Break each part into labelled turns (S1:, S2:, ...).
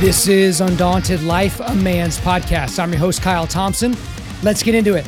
S1: This is Undaunted Life, a Man's Podcast. I'm your host, Kyle Thompson. Let's get into it.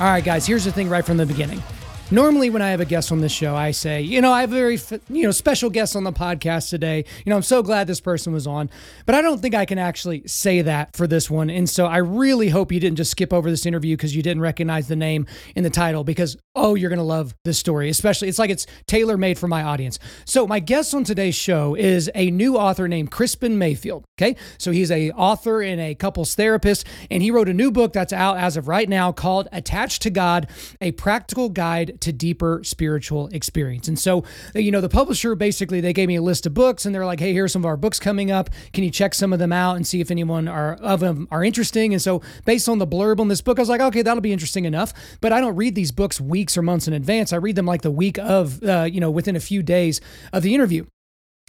S1: All right, guys, here's the thing right from the beginning. Normally, when I have a guest on this show, I say, you know, I have a very, you know, special guest on the podcast today. You know, I'm so glad this person was on, but I don't think I can actually say that for this one. And so I really hope you didn't just skip over this interview because you didn't recognize the name in the title because, oh, you're going to love this story, especially it's like it's tailor made for my audience. So my guest on today's show is a new author named Crispin Mayfield. Okay. So he's a author and a couples therapist, and he wrote a new book that's out as of right now called Attached to God, a practical guide to deeper spiritual experience. And so, you know, the publisher basically they gave me a list of books and they're like, "Hey, here's some of our books coming up. Can you check some of them out and see if anyone are of them are interesting?" And so, based on the blurb on this book, I was like, "Okay, that'll be interesting enough." But I don't read these books weeks or months in advance. I read them like the week of, uh, you know, within a few days of the interview.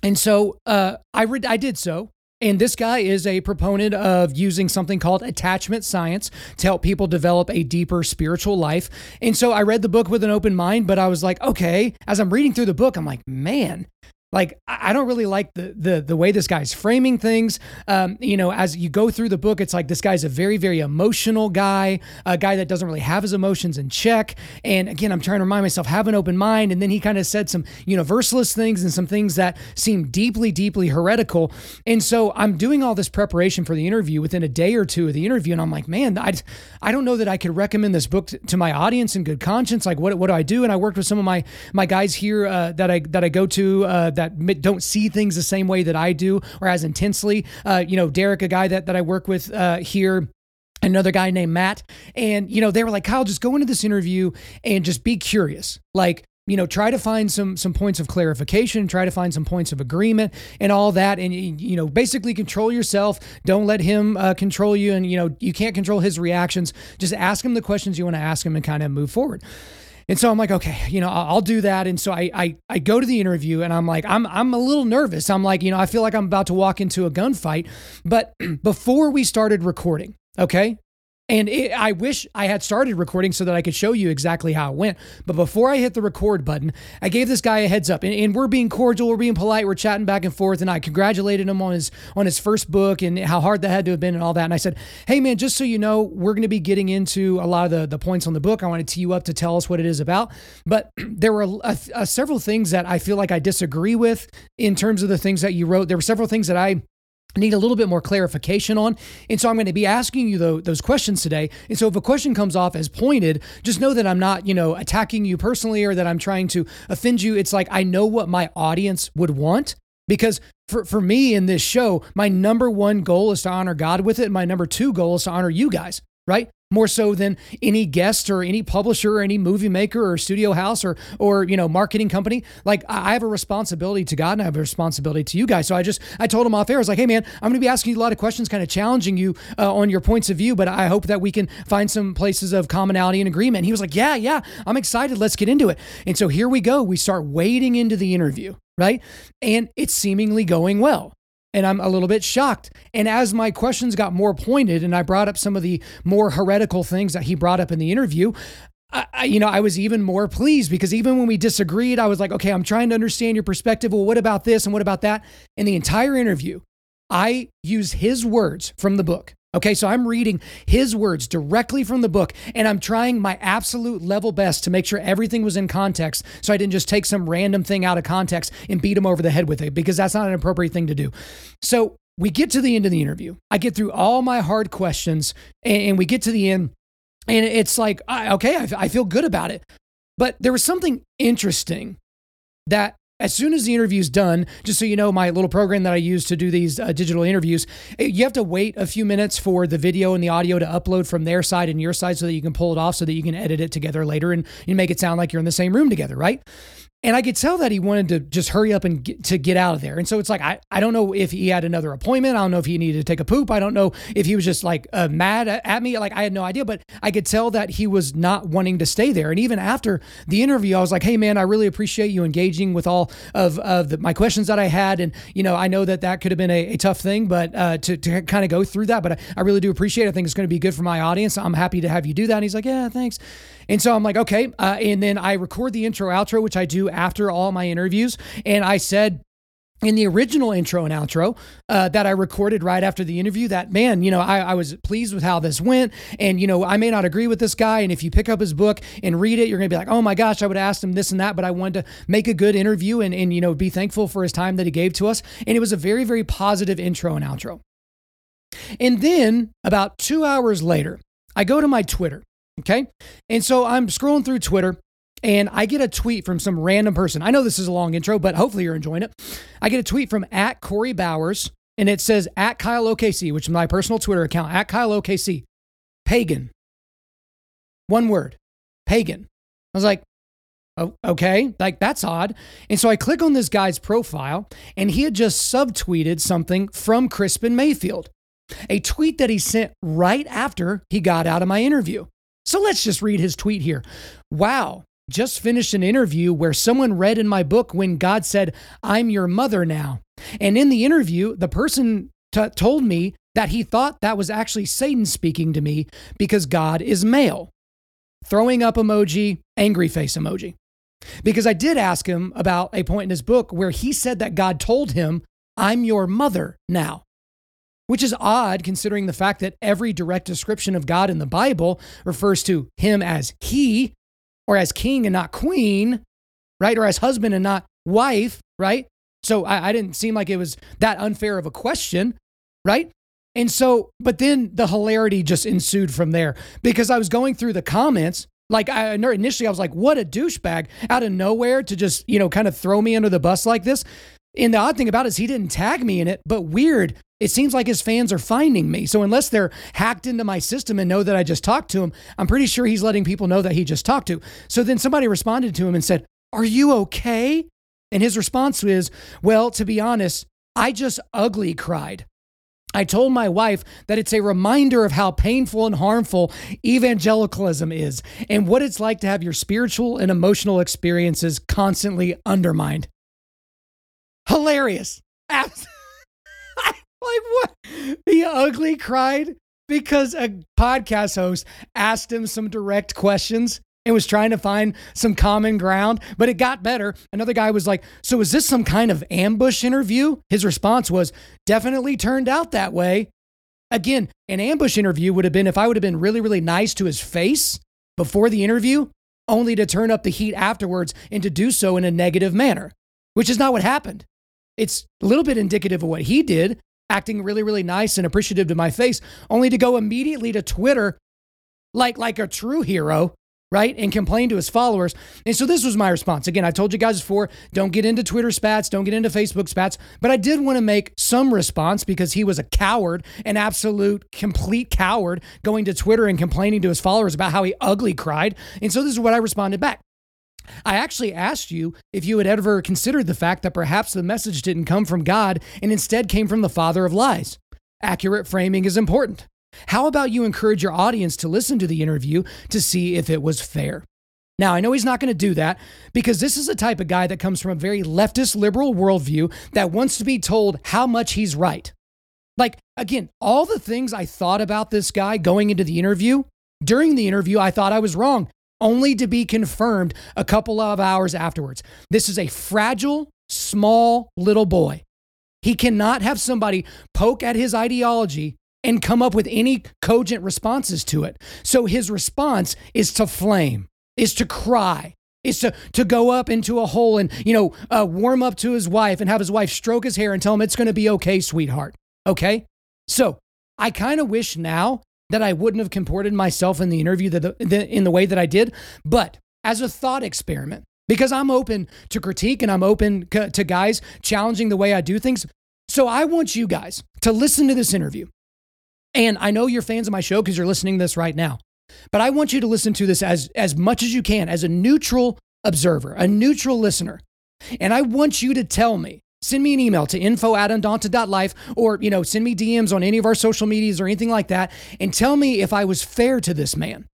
S1: And so uh, I read, I did so, and this guy is a proponent of using something called attachment science to help people develop a deeper spiritual life. And so I read the book with an open mind, but I was like, okay, as I'm reading through the book, I'm like, man, like I don't really like the the the way this guy's framing things. Um, you know, as you go through the book, it's like this guy's a very very emotional guy, a guy that doesn't really have his emotions in check. And again, I'm trying to remind myself have an open mind. And then he kind of said some universalist things and some things that seem deeply deeply heretical. And so I'm doing all this preparation for the interview within a day or two of the interview, and I'm like, man, I I don't know that I could recommend this book to my audience in good conscience. Like, what what do I do? And I worked with some of my my guys here uh, that I that I go to uh, that don't see things the same way that I do or as intensely. Uh, you know, Derek, a guy that, that I work with uh, here another guy named Matt. And, you know, they were like, Kyle, just go into this interview and just be curious. Like, you know, try to find some some points of clarification, try to find some points of agreement, and all that, and you know, basically control yourself. Don't let him uh, control you, and you know, you can't control his reactions. Just ask him the questions you want to ask him, and kind of move forward. And so I'm like, okay, you know, I'll, I'll do that. And so I, I, I go to the interview and I'm like, I'm, I'm a little nervous. I'm like, you know, I feel like I'm about to walk into a gunfight. But before we started recording, okay, and it, I wish I had started recording so that I could show you exactly how it went. But before I hit the record button, I gave this guy a heads up, and, and, we're being cordial, we're being polite, we're chatting back and forth, and I congratulated him on his on his first book and how hard that had to have been and all that. And I said, "Hey man, just so you know, we're going to be getting into a lot of the the points on the book. I want to tee you up to tell us what it is about, but there were a, a, several things that I feel like I disagree with in terms of the things that you wrote. There were several things that I." need a little bit more clarification on. And so I'm going to be asking you those questions today. And so if a question comes off as pointed, just know that I'm not, you know, attacking you personally or that I'm trying to offend you. It's like I know what my audience would want because for, for me in this show, my number one goal is to honor God with it. And my number two goal is to honor you guys, right? More so than any guest or any publisher or any movie maker or studio house or or you know marketing company. Like i have a responsibility to god and i have a responsibility to you guys. So i just i told him off air. I was like hey man i'm going to be asking you a lot of questions kind of challenging you uh, on your points of view but i hope that we can find some places of commonality and agreement. And he was like yeah yeah i'm excited. Let's get into it. And so here we go. We start wading into the interview right? And it's seemingly going well and I'm a little bit shocked. And as my questions got more pointed and I brought up some of the more heretical things that he brought up in the interview, I, you know, I was even more pleased because even when we disagreed, I was like, okay, I'm trying to understand your perspective. Well, what about this and what about that? In the entire interview, I used his words from the book. Okay, so I'm reading his words directly from the book, and I'm trying my absolute level best to make sure everything was in context so I didn't just take some random thing out of context and beat him over the head with it because that's not an appropriate thing to do. So we get to the end of the interview. I get through all my hard questions, and, we get to the end, and it's like, okay, I feel good about it. But there was something interesting that as soon as the interview's done, just so you know, my little program that I use to do these uh, digital interviews, you have to wait a few minutes for the video and the audio to upload from their side and your side so that you can pull it off so that you can edit it together later and, and make it sound like you're in the same room together, right? And I could tell that he wanted to just hurry up and get, to get out of there. And so it's like, I, I don't know if he had another appointment. I don't know if he needed to take a poop. I don't know if he was just like uh, mad at me. Like I had no idea, but I could tell that he was not wanting to stay there. And even after the interview, I was like, hey, man, I really appreciate you engaging with all of, of the, my questions that I had. And, you know, I know that that could have been a, a tough thing, but uh, to, to kind of go through that, but I, I really do appreciate it. I think it's going to be good for my audience. I'm happy to have you do that. And he's like, yeah, thanks. And so I'm like, okay. Uh, and then I record the intro outro, which I do after all my interviews. And I said, in the original intro and outro uh, that I recorded right after the interview, that man, you know, I, I, was pleased with how this went. And, you know, I may not agree with this guy. And if you pick up his book and read it, you're going to be like, oh my gosh, I would have asked him this and that. But I wanted to make a good interview and, and, you know, be thankful for his time that he gave to us. And it was a very, very positive intro and outro. And then about two hours later, I go to my Twitter Okay. And so I'm scrolling through Twitter and I get a tweet from some random person. I know this is a long intro, but hopefully you're enjoying it. I get a tweet from at Corey Bowers and it says at Kyle OKC, which is my personal Twitter account, at Kyle OKC, pagan. One word, pagan. I was like, oh, okay, like that's odd. And so I click on this guy's profile and he had just subtweeted something from Crispin Mayfield, a tweet that he sent right after he got out of my interview. So let's just read his tweet here. Wow, just finished an interview where someone read in my book when God said, I'm your mother now. And in the interview, the person t- told me that he thought that was actually Satan speaking to me because God is male. Throwing up emoji, angry face emoji. Because I did ask him about a point in his book where he said that God told him, I'm your mother now which is odd considering the fact that every direct description of God in the Bible refers to him as he or as king and not queen, right? Or as husband and not wife, right? So I, I didn't seem like it was that unfair of a question, right? And so, but then the hilarity just ensued from there because I was going through the comments. Like I initially, I was like, "What a douchebag!" Out of nowhere to just you know kind of throw me under the bus like this. And the odd thing about it is he didn't tag me in it, but weird. It seems like his fans are finding me. So unless they're hacked into my system and know that I just talked to him, I'm pretty sure he's letting people know that he just talked to. So then somebody responded to him and said, Are you okay? And his response is, Well, to be honest, I just ugly cried. I told my wife that it's a reminder of how painful and harmful evangelicalism is and what it's like to have your spiritual and emotional experiences constantly undermined. Hilarious. Absolutely. Like what? The ugly cried because a podcast host asked him some direct questions and was trying to find some common ground, but it got better. Another guy was like, So is this some kind of ambush interview? His response was, Definitely turned out that way. Again, an ambush interview would have been if I would have been really, really nice to his face before the interview, only to turn up the heat afterwards and to do so in a negative manner, which is not what happened. It's a little bit indicative of what he did, acting really, really nice and appreciative to my face, only to go immediately to Twitter like, like a true hero, right? And complain to his followers. And so this was my response. Again, I told you guys before, don't get into Twitter spats, don't get into Facebook spats, but I did want to make some response because he was a coward, an absolute complete coward, going to Twitter and complaining to his followers about how he ugly cried. And so this is what I responded back. I actually asked you if you had ever considered the fact that perhaps the message didn't come from God and instead came from the father of lies. Accurate framing is important. How about you encourage your audience to listen to the interview to see if it was fair? Now, I know he's not going to do that because this is a type of guy that comes from a very leftist liberal worldview that wants to be told how much he's right. Like, again, all the things I thought about this guy going into the interview, during the interview, I thought I was wrong only to be confirmed a couple of hours afterwards. This is a fragile, small little boy. He cannot have somebody poke at his ideology and come up with any cogent responses to it. So his response is to flame, is to cry, is to, to go up into a hole and, you know, uh, warm up to his wife and have his wife stroke his hair and tell him it's going to be okay, sweetheart. Okay? So I kind of wish now that I wouldn't have comported myself in the interview the, the, in the way that I did, but as a thought experiment, because I'm open to critique and I'm open to guys challenging the way I do things. So I want you guys to listen to this interview. And I know you're fans of my show because you're listening to this right now. But I want you to listen to this as, as much as you can, as a neutral observer, a neutral listener. And I want you to tell me, send me an email to info at undaunted.life or, you know, send me DMs on any of our social medias or anything like that and tell me if I was fair to this man.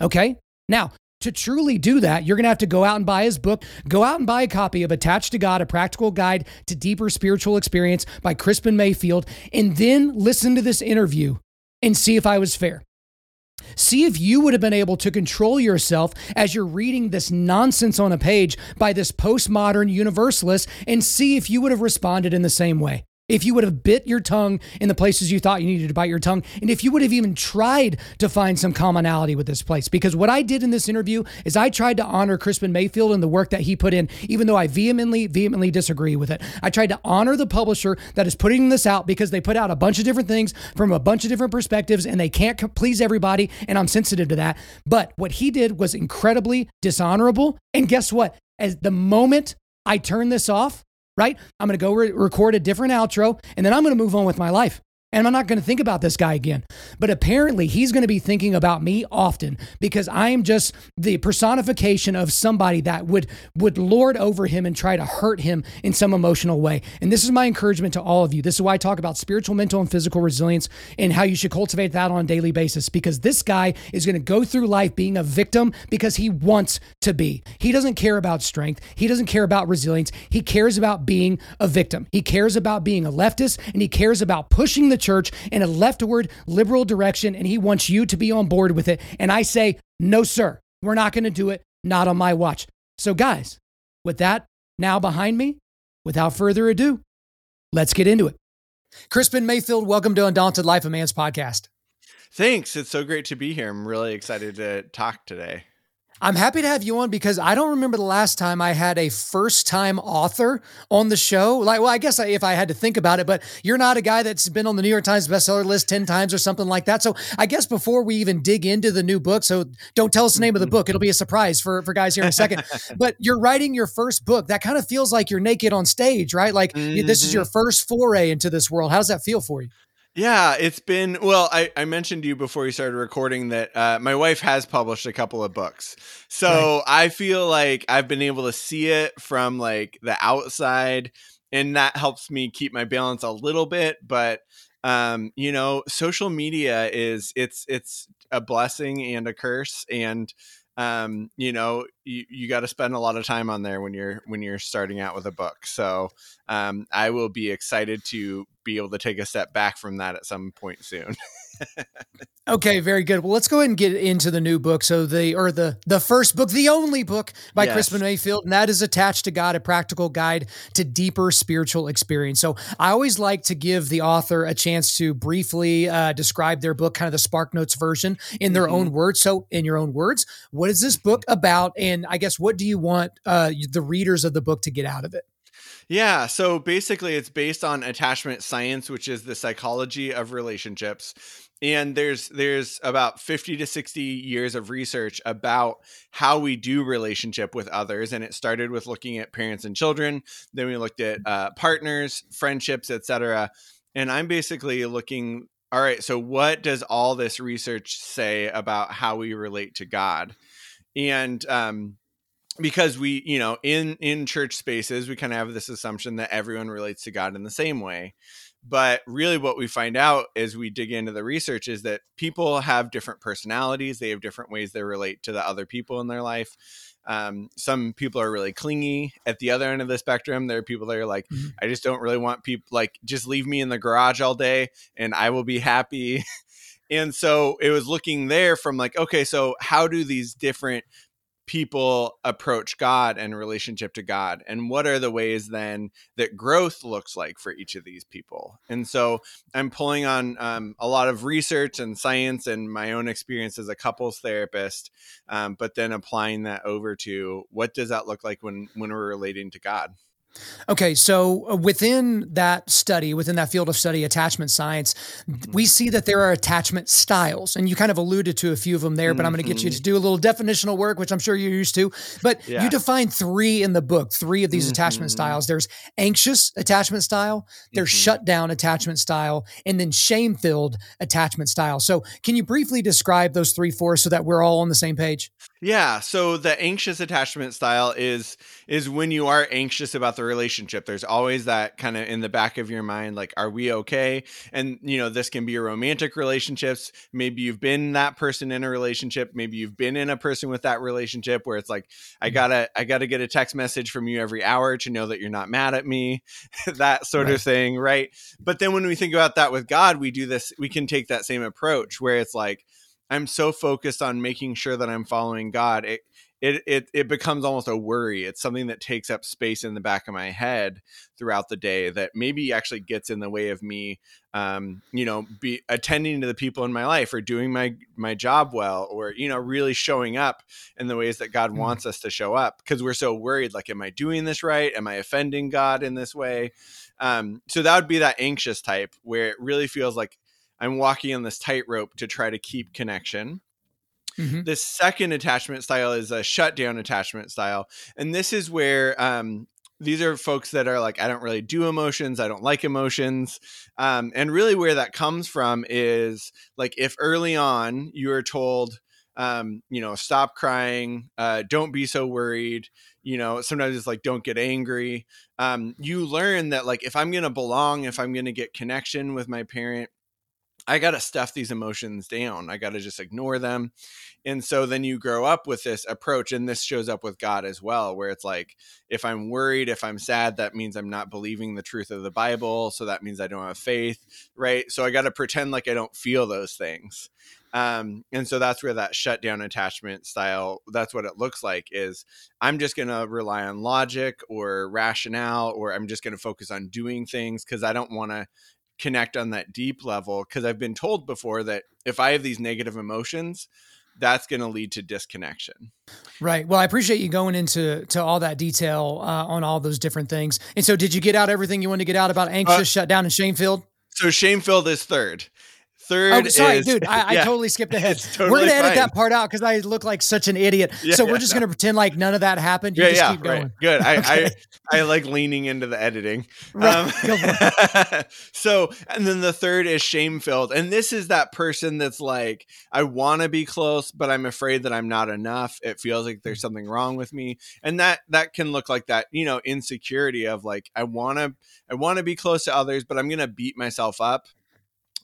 S1: Okay? Now, to truly do that, you're going to have to go out and buy his book. Go out and buy a copy of Attached to God, a practical guide to deeper spiritual experience by Crispin Mayfield, and then listen to this interview and see if I was fair. See if you would have been able to control yourself as you're reading this nonsense on a page by this postmodern universalist and see if you would have responded in the same way if you would have bit your tongue in the places you thought you needed to bite your tongue, and if you would have even tried to find some commonality with this place. Because what I did in this interview is I tried to honor Crispin Mayfield and the work that he put in, even though I vehemently, vehemently disagree with it. I tried to honor the publisher that is putting this out because they put out a bunch of different things from a bunch of different perspectives and they can't please everybody, and I'm sensitive to that. But what he did was incredibly dishonorable. And guess what? As the moment I turn this off, right? I'm going to go re- record a different outro and then I'm going to move on with my life and I'm not going to think about this guy again. But apparently, he's going to be thinking about me often because I am just the personification of somebody that would would lord over him and try to hurt him in some emotional way. And this is my encouragement to all of you. This is why I talk about spiritual, mental, and physical resilience and how you should cultivate that on a daily basis because this guy is going to go through life being a victim because he wants to be. He doesn't care about strength. He doesn't care about resilience. He cares about being a victim. He cares about being a leftist and he cares about pushing the church in a leftward liberal direction and he wants you to be on board with it. And I say, no, sir, we're not going to do it. Not on my watch. So, guys, with that now behind me, without further ado, let's get into it. Crispin Mayfield, welcome to Undaunted Life of Man's podcast.
S2: Thanks. It's so great to be here. I'm really excited to talk today.
S1: I'm happy to have you on because I don't remember the last time I had a first time author on the show. Like, well, I guess if I had to think about it, but you're not a guy that's been on the New York Times bestseller list 10 times or something like that. So I guess before we even dig into the new book, so don't tell us the name of the book. It'll be a surprise for, for guys here in a second. but you're writing your first book. That kind of feels like you're naked on stage, right? Like mm-hmm. this is your mm-hmm. first foray into this world. How does that feel for you?
S2: Yeah, it's been well. I, I mentioned to you before you started recording that uh, my wife has published a couple of books, so right. I feel like I've been able to see it from like the outside, and that helps me keep my balance a little bit. But um, you know, social media is it's it's a blessing and a curse, and um, you know, you, you got to spend a lot of time on there when you're when you're starting out with a book. So um, I will be excited to be able to take a step back from that at some point soon.
S1: okay, very good. Well, let's go ahead and get into the new book. So the or the the first book, the only book by yes. Crispin Mayfield, and that is attached to God, a practical guide to deeper spiritual experience. So I always like to give the author a chance to briefly uh, describe their book, kind of the Spark Notes version, in their mm-hmm. own words. So in your own words, what is this book about? And I guess what do you want uh, the readers of the book to get out of it?
S2: Yeah, so basically it's based on attachment science, which is the psychology of relationships. And there's there's about 50 to 60 years of research about how we do relationship with others and it started with looking at parents and children, then we looked at uh, partners, friendships, etc. And I'm basically looking all right, so what does all this research say about how we relate to God? And um because we you know in in church spaces we kind of have this assumption that everyone relates to god in the same way but really what we find out as we dig into the research is that people have different personalities they have different ways they relate to the other people in their life. Um, some people are really clingy at the other end of the spectrum. There are people that are like mm-hmm. i just don't really want people like just leave me in the garage all day and i will be happy. And so it was looking there from like okay so how do these different people approach God and relationship to God? And what are the ways then that growth looks like for each of these people? And so I'm pulling on um, a lot of research and science and my own experience as a couples therapist, um, but then applying that over to what does that look like when when we're relating to God?
S1: Okay, so uh, within that study, within that field of study, attachment science, we see that there are attachment styles, and you kind of alluded to a few of them there. But I'm going to get you to mm-hmm. do a little definitional work, which I'm sure you're used to. But yeah. you define three in the book, three of these mm-hmm. attachment styles. There's anxious attachment style, there's mm-hmm. shutdown attachment style, and then shame-filled attachment style. So, can you briefly describe those three for us so that we're all on the same page?
S2: Yeah, so the anxious attachment style is is when you are anxious about the relationship. There's always that kind of in the back of your mind like are we okay? And you know, this can be a romantic relationships. Maybe you've been that person in a relationship, maybe you've been in a person with that relationship where it's like I mm-hmm. got to I got to get a text message from you every hour to know that you're not mad at me. that sort right. of thing, right? But then when we think about that with God, we do this we can take that same approach where it's like I'm so focused on making sure that I'm following God, it it it it becomes almost a worry. It's something that takes up space in the back of my head throughout the day that maybe actually gets in the way of me, um, you know, be attending to the people in my life or doing my my job well, or you know, really showing up in the ways that God mm. wants us to show up because we're so worried. Like, am I doing this right? Am I offending God in this way? Um, so that would be that anxious type where it really feels like I'm walking on this tightrope to try to keep connection. Mm-hmm. The second attachment style is a shutdown attachment style. And this is where um, these are folks that are like, I don't really do emotions. I don't like emotions. Um, and really, where that comes from is like if early on you are told, um, you know, stop crying, uh, don't be so worried. You know, sometimes it's like, don't get angry. Um, you learn that, like, if I'm going to belong, if I'm going to get connection with my parent, I got to stuff these emotions down. I got to just ignore them. And so then you grow up with this approach. And this shows up with God as well, where it's like, if I'm worried, if I'm sad, that means I'm not believing the truth of the Bible. So that means I don't have faith. Right. So I got to pretend like I don't feel those things. Um, and so that's where that shutdown attachment style, that's what it looks like is I'm just going to rely on logic or rationale, or I'm just going to focus on doing things because I don't want to connect on that deep level because I've been told before that if I have these negative emotions, that's going to lead to disconnection.
S1: Right. Well, I appreciate you going into to all that detail uh, on all those different things. And so, did you get out everything you wanted to get out about anxious, uh, shutdown, and shame filled?
S2: So, shame filled is third. Third, oh, sorry,
S1: is, dude. I, yeah, I, totally skipped ahead. Totally we're gonna edit that part out because I look like such an idiot. Yeah, so we're just yeah. gonna pretend like none of that happened. You yeah, just keep going. Right.
S2: Good. I, okay. I, I like leaning into the editing. Right. Um, so, and then the third is shame filled, and this is that person that's like, I want to be close, but I'm afraid that I'm not enough. It feels like there's something wrong with me, and that that can look like that, you know, insecurity of like, I want to, I want to be close to others, but I'm gonna beat myself up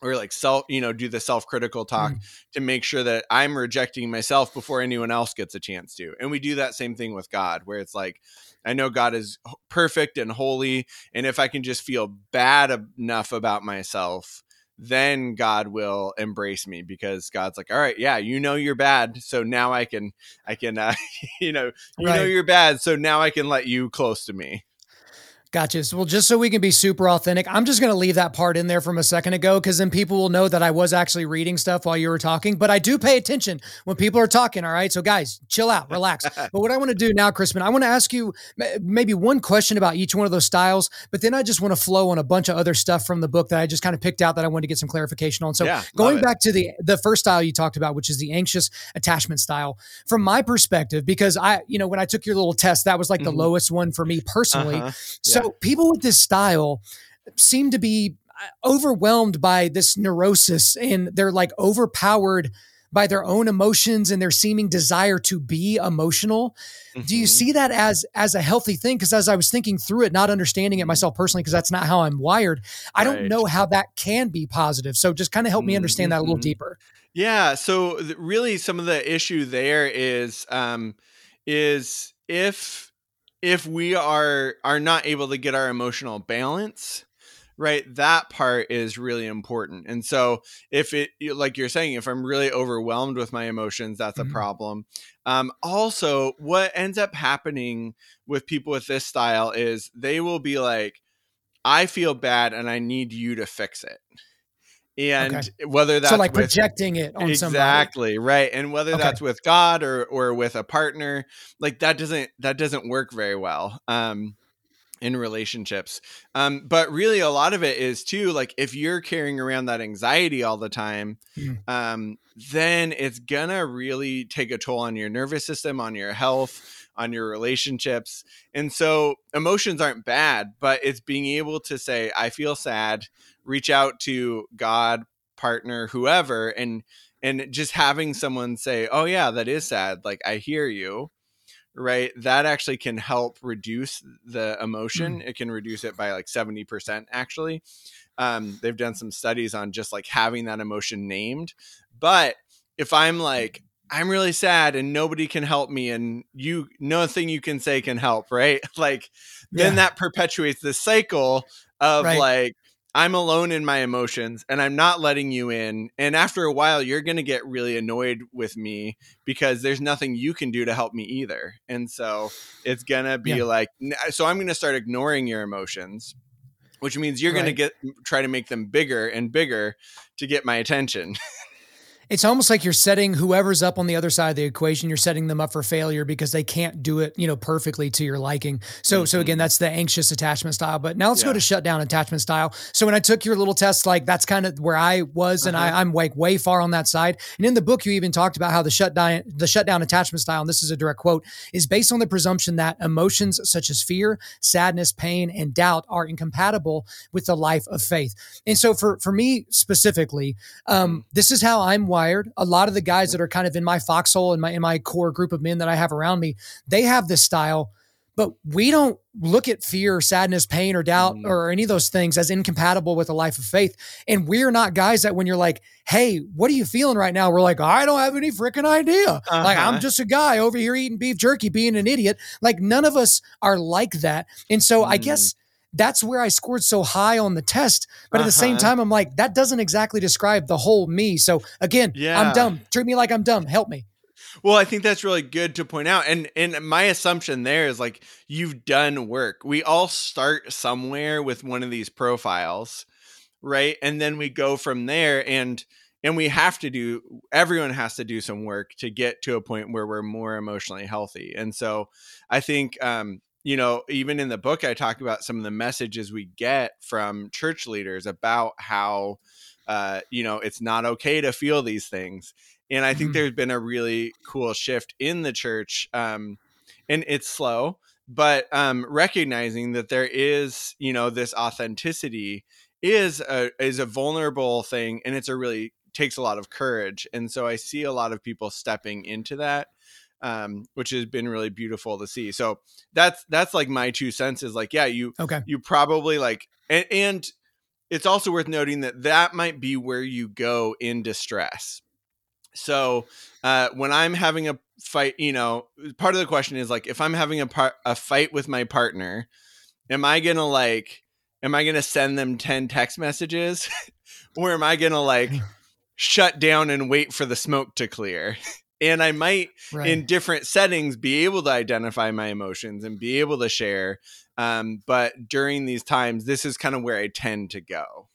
S2: or like self you know do the self-critical talk mm. to make sure that i'm rejecting myself before anyone else gets a chance to and we do that same thing with god where it's like i know god is perfect and holy and if i can just feel bad enough about myself then god will embrace me because god's like all right yeah you know you're bad so now i can i can uh, you know you right. know you're bad so now i can let you close to me
S1: Gotcha. So, well, just so we can be super authentic, I'm just going to leave that part in there from a second ago because then people will know that I was actually reading stuff while you were talking. But I do pay attention when people are talking. All right. So, guys, chill out, relax. but what I want to do now, Crispin, I want to ask you maybe one question about each one of those styles, but then I just want to flow on a bunch of other stuff from the book that I just kind of picked out that I wanted to get some clarification on. So, yeah, going back to the the first style you talked about, which is the anxious attachment style, from my perspective, because I, you know, when I took your little test, that was like mm-hmm. the lowest one for me personally. Uh-huh. So, people with this style seem to be uh, overwhelmed by this neurosis and they're like overpowered by their own emotions and their seeming desire to be emotional. Mm-hmm. Do you mm-hmm. see that as as a healthy thing? Because as I was thinking through it, not understanding it myself personally, because that's not how I'm wired, I right. don't know how that can be positive. So just kind of help me understand that a little mm-hmm. deeper.
S2: Yeah. So really, some of the issue there is um, is if if we are are not able to get our emotional balance right that part is really important. And so if it like you're saying if i'm really overwhelmed with my emotions that's mm-hmm. a problem. Um, also what ends up happening with people with this style is they will be like i feel bad and i need you to fix it and okay. whether that's so
S1: like with, projecting it on
S2: exactly
S1: somebody.
S2: right and whether okay. that's with god or or with a partner like that doesn't that doesn't work very well um in relationships um but really a lot of it is too like if you're carrying around that anxiety all the time mm. um then it's gonna really take a toll on your nervous system on your health on your relationships and so emotions aren't bad but it's being able to say i feel sad reach out to God, partner, whoever, and and just having someone say oh yeah that is sad like i hear you right? That actually can help reduce the emotion. Mm. it can reduce it by like 70% actually. Um, they've done some studies on just like having that emotion named but if i'm like i'm really sad and nobody can help me and you nothing you can say can help right like then yeah. that perpetuates the cycle of right. like I'm alone in my emotions and I'm not letting you in. And after a while, you're going to get really annoyed with me because there's nothing you can do to help me either. And so it's going to be yeah. like, uh, so I'm going to start ignoring your emotions, which means you're right. going to get, try to make them bigger and bigger to get my attention.
S1: it's almost like you're setting whoever's up on the other side of the equation you're setting them up for failure because they can't do it you know perfectly to your liking so mm-hmm. so again that's the anxious attachment style but now let's yeah. go to shutdown attachment style so when i took your little test like that's kind of where i was and uh-huh. I, i'm like way far on that side and in the book you even talked about how the shutdown the shutdown attachment style and this is a direct quote is based on the presumption that emotions such as fear sadness pain and doubt are incompatible with the life of faith and so for for me specifically um, mm. this is how i'm wired. A lot of the guys that are kind of in my foxhole and my in my core group of men that I have around me, they have this style, but we don't look at fear, sadness, pain, or doubt, mm. or any of those things as incompatible with a life of faith. And we're not guys that when you're like, "Hey, what are you feeling right now?" We're like, "I don't have any freaking idea. Uh-huh. Like I'm just a guy over here eating beef jerky, being an idiot." Like none of us are like that. And so mm. I guess that's where I scored so high on the test. But uh-huh. at the same uh-huh. time, I'm like, that doesn't exactly describe the whole me. So again, yeah. I'm dumb. Treat me like I'm dumb. Help me.
S2: Well, I think that's really good to point out. And and my assumption there is like you've done work. We all start somewhere with one of these profiles, right? And then we go from there and and we have to do everyone has to do some work to get to a point where we're more emotionally healthy. And so I think um you know, even in the book, I talk about some of the messages we get from church leaders about how, uh, you know, it's not okay to feel these things. And I think mm-hmm. there's been a really cool shift in the church. Um, and it's slow, but um, recognizing that there is, you know, this authenticity is a is a vulnerable thing, and it's a really takes a lot of courage. And so I see a lot of people stepping into that um, which has been really beautiful to see. So that's that's like my two cents is like, yeah, you okay, you probably like, and, and it's also worth noting that that might be where you go in distress. So uh, when I'm having a fight, you know, part of the question is like, if I'm having a part a fight with my partner, am I gonna like, am I gonna send them ten text messages, or am I gonna like shut down and wait for the smoke to clear? and I might right. in different settings be able to identify my emotions and be able to share. Um, but during these times, this is kind of where I tend to go.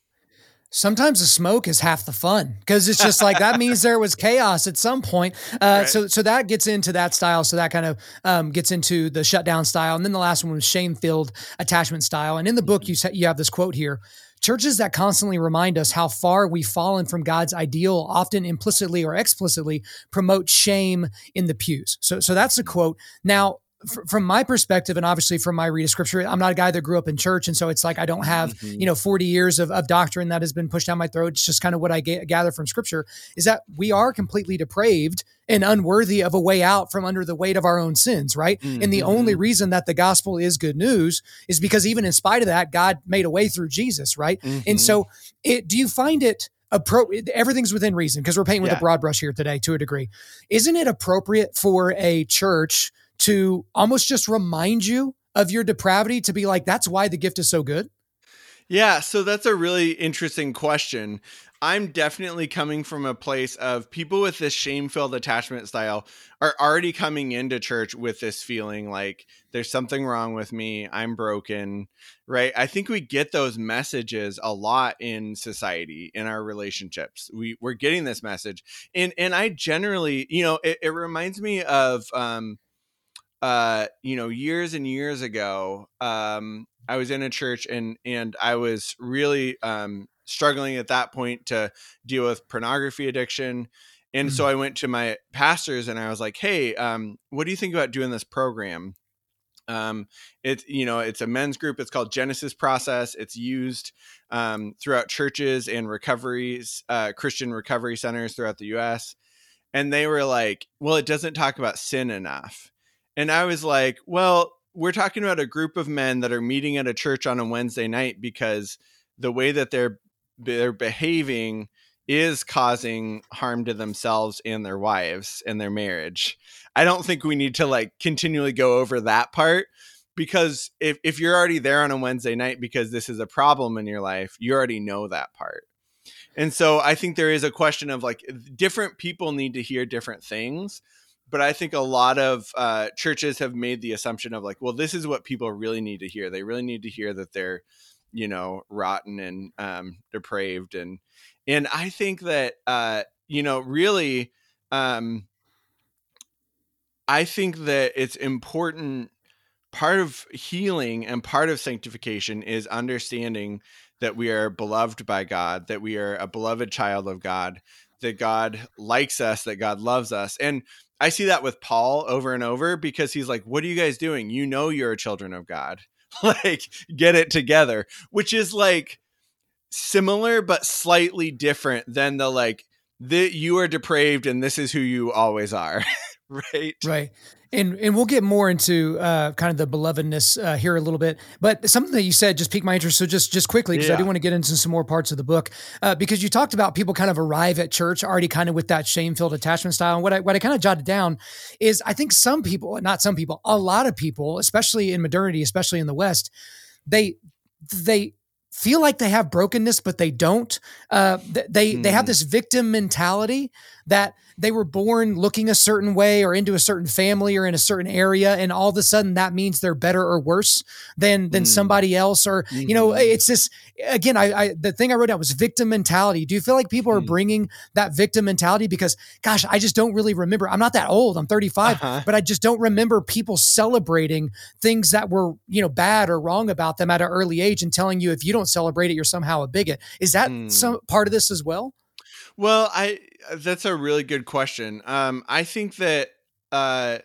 S1: Sometimes the smoke is half the fun because it's just like that means there was chaos at some point. Uh, right. So, so that gets into that style. So that kind of um, gets into the shutdown style, and then the last one was shame filled attachment style. And in the book, you you have this quote here: Churches that constantly remind us how far we've fallen from God's ideal, often implicitly or explicitly, promote shame in the pews. So, so that's a quote. Now, from my perspective, and obviously from my read of scripture, I'm not a guy that grew up in church. And so it's like I don't have, mm-hmm. you know, 40 years of, of doctrine that has been pushed down my throat. It's just kind of what I ga- gather from scripture is that we are completely depraved and unworthy of a way out from under the weight of our own sins, right? Mm-hmm. And the only mm-hmm. reason that the gospel is good news is because even in spite of that, God made a way through Jesus, right? Mm-hmm. And so it, do you find it appro- everything's within reason because we're painting with yeah. a broad brush here today to a degree. Isn't it appropriate for a church to almost just remind you of your depravity to be like, that's why the gift is so good?
S2: Yeah, so that's a really interesting question. I'm definitely coming from a place of people with this shame filled attachment style are already coming into church with this feeling like there's something wrong with me. I'm broken, right? I think we get those messages a lot in society, in our relationships. We, we're getting this message. And, and I generally, you know, it, it reminds me of, um, uh, you know, years and years ago, um, I was in a church and and I was really um, struggling at that point to deal with pornography addiction. And mm-hmm. so I went to my pastors and I was like, "Hey, um, what do you think about doing this program?" Um, it's you know it's a men's group. It's called Genesis Process. It's used um, throughout churches and recoveries, uh, Christian recovery centers throughout the U.S. And they were like, "Well, it doesn't talk about sin enough." And I was like, "Well, we're talking about a group of men that are meeting at a church on a Wednesday night because the way that they're they're behaving is causing harm to themselves and their wives and their marriage. I don't think we need to like continually go over that part because if, if you're already there on a Wednesday night because this is a problem in your life, you already know that part. And so I think there is a question of like different people need to hear different things. But I think a lot of uh, churches have made the assumption of like, well, this is what people really need to hear. They really need to hear that they're, you know, rotten and um, depraved and and I think that uh, you know, really, um, I think that it's important. Part of healing and part of sanctification is understanding that we are beloved by God, that we are a beloved child of God, that God likes us, that God loves us. And I see that with Paul over and over because he's like, What are you guys doing? You know, you're a children of God. like, get it together, which is like, similar but slightly different than the like that you are depraved and this is who you always are right
S1: right and and we'll get more into uh, kind of the belovedness uh, here a little bit. But something that you said just piqued my interest. So just just quickly, because yeah. I do want to get into some more parts of the book, uh, because you talked about people kind of arrive at church already kind of with that shame filled attachment style. And what I what I kind of jotted down is I think some people, not some people, a lot of people, especially in modernity, especially in the West, they they feel like they have brokenness, but they don't. Uh, they they have hmm. this victim mentality that they were born looking a certain way or into a certain family or in a certain area and all of a sudden that means they're better or worse than than mm. somebody else or mm. you know mm-hmm. it's this again I, I, the thing i wrote down was victim mentality do you feel like people are mm. bringing that victim mentality because gosh i just don't really remember i'm not that old i'm 35 uh-huh. but i just don't remember people celebrating things that were you know bad or wrong about them at an early age and telling you if you don't celebrate it you're somehow a bigot is that some mm. part of this as well
S2: well, I that's a really good question. Um, I think that uh,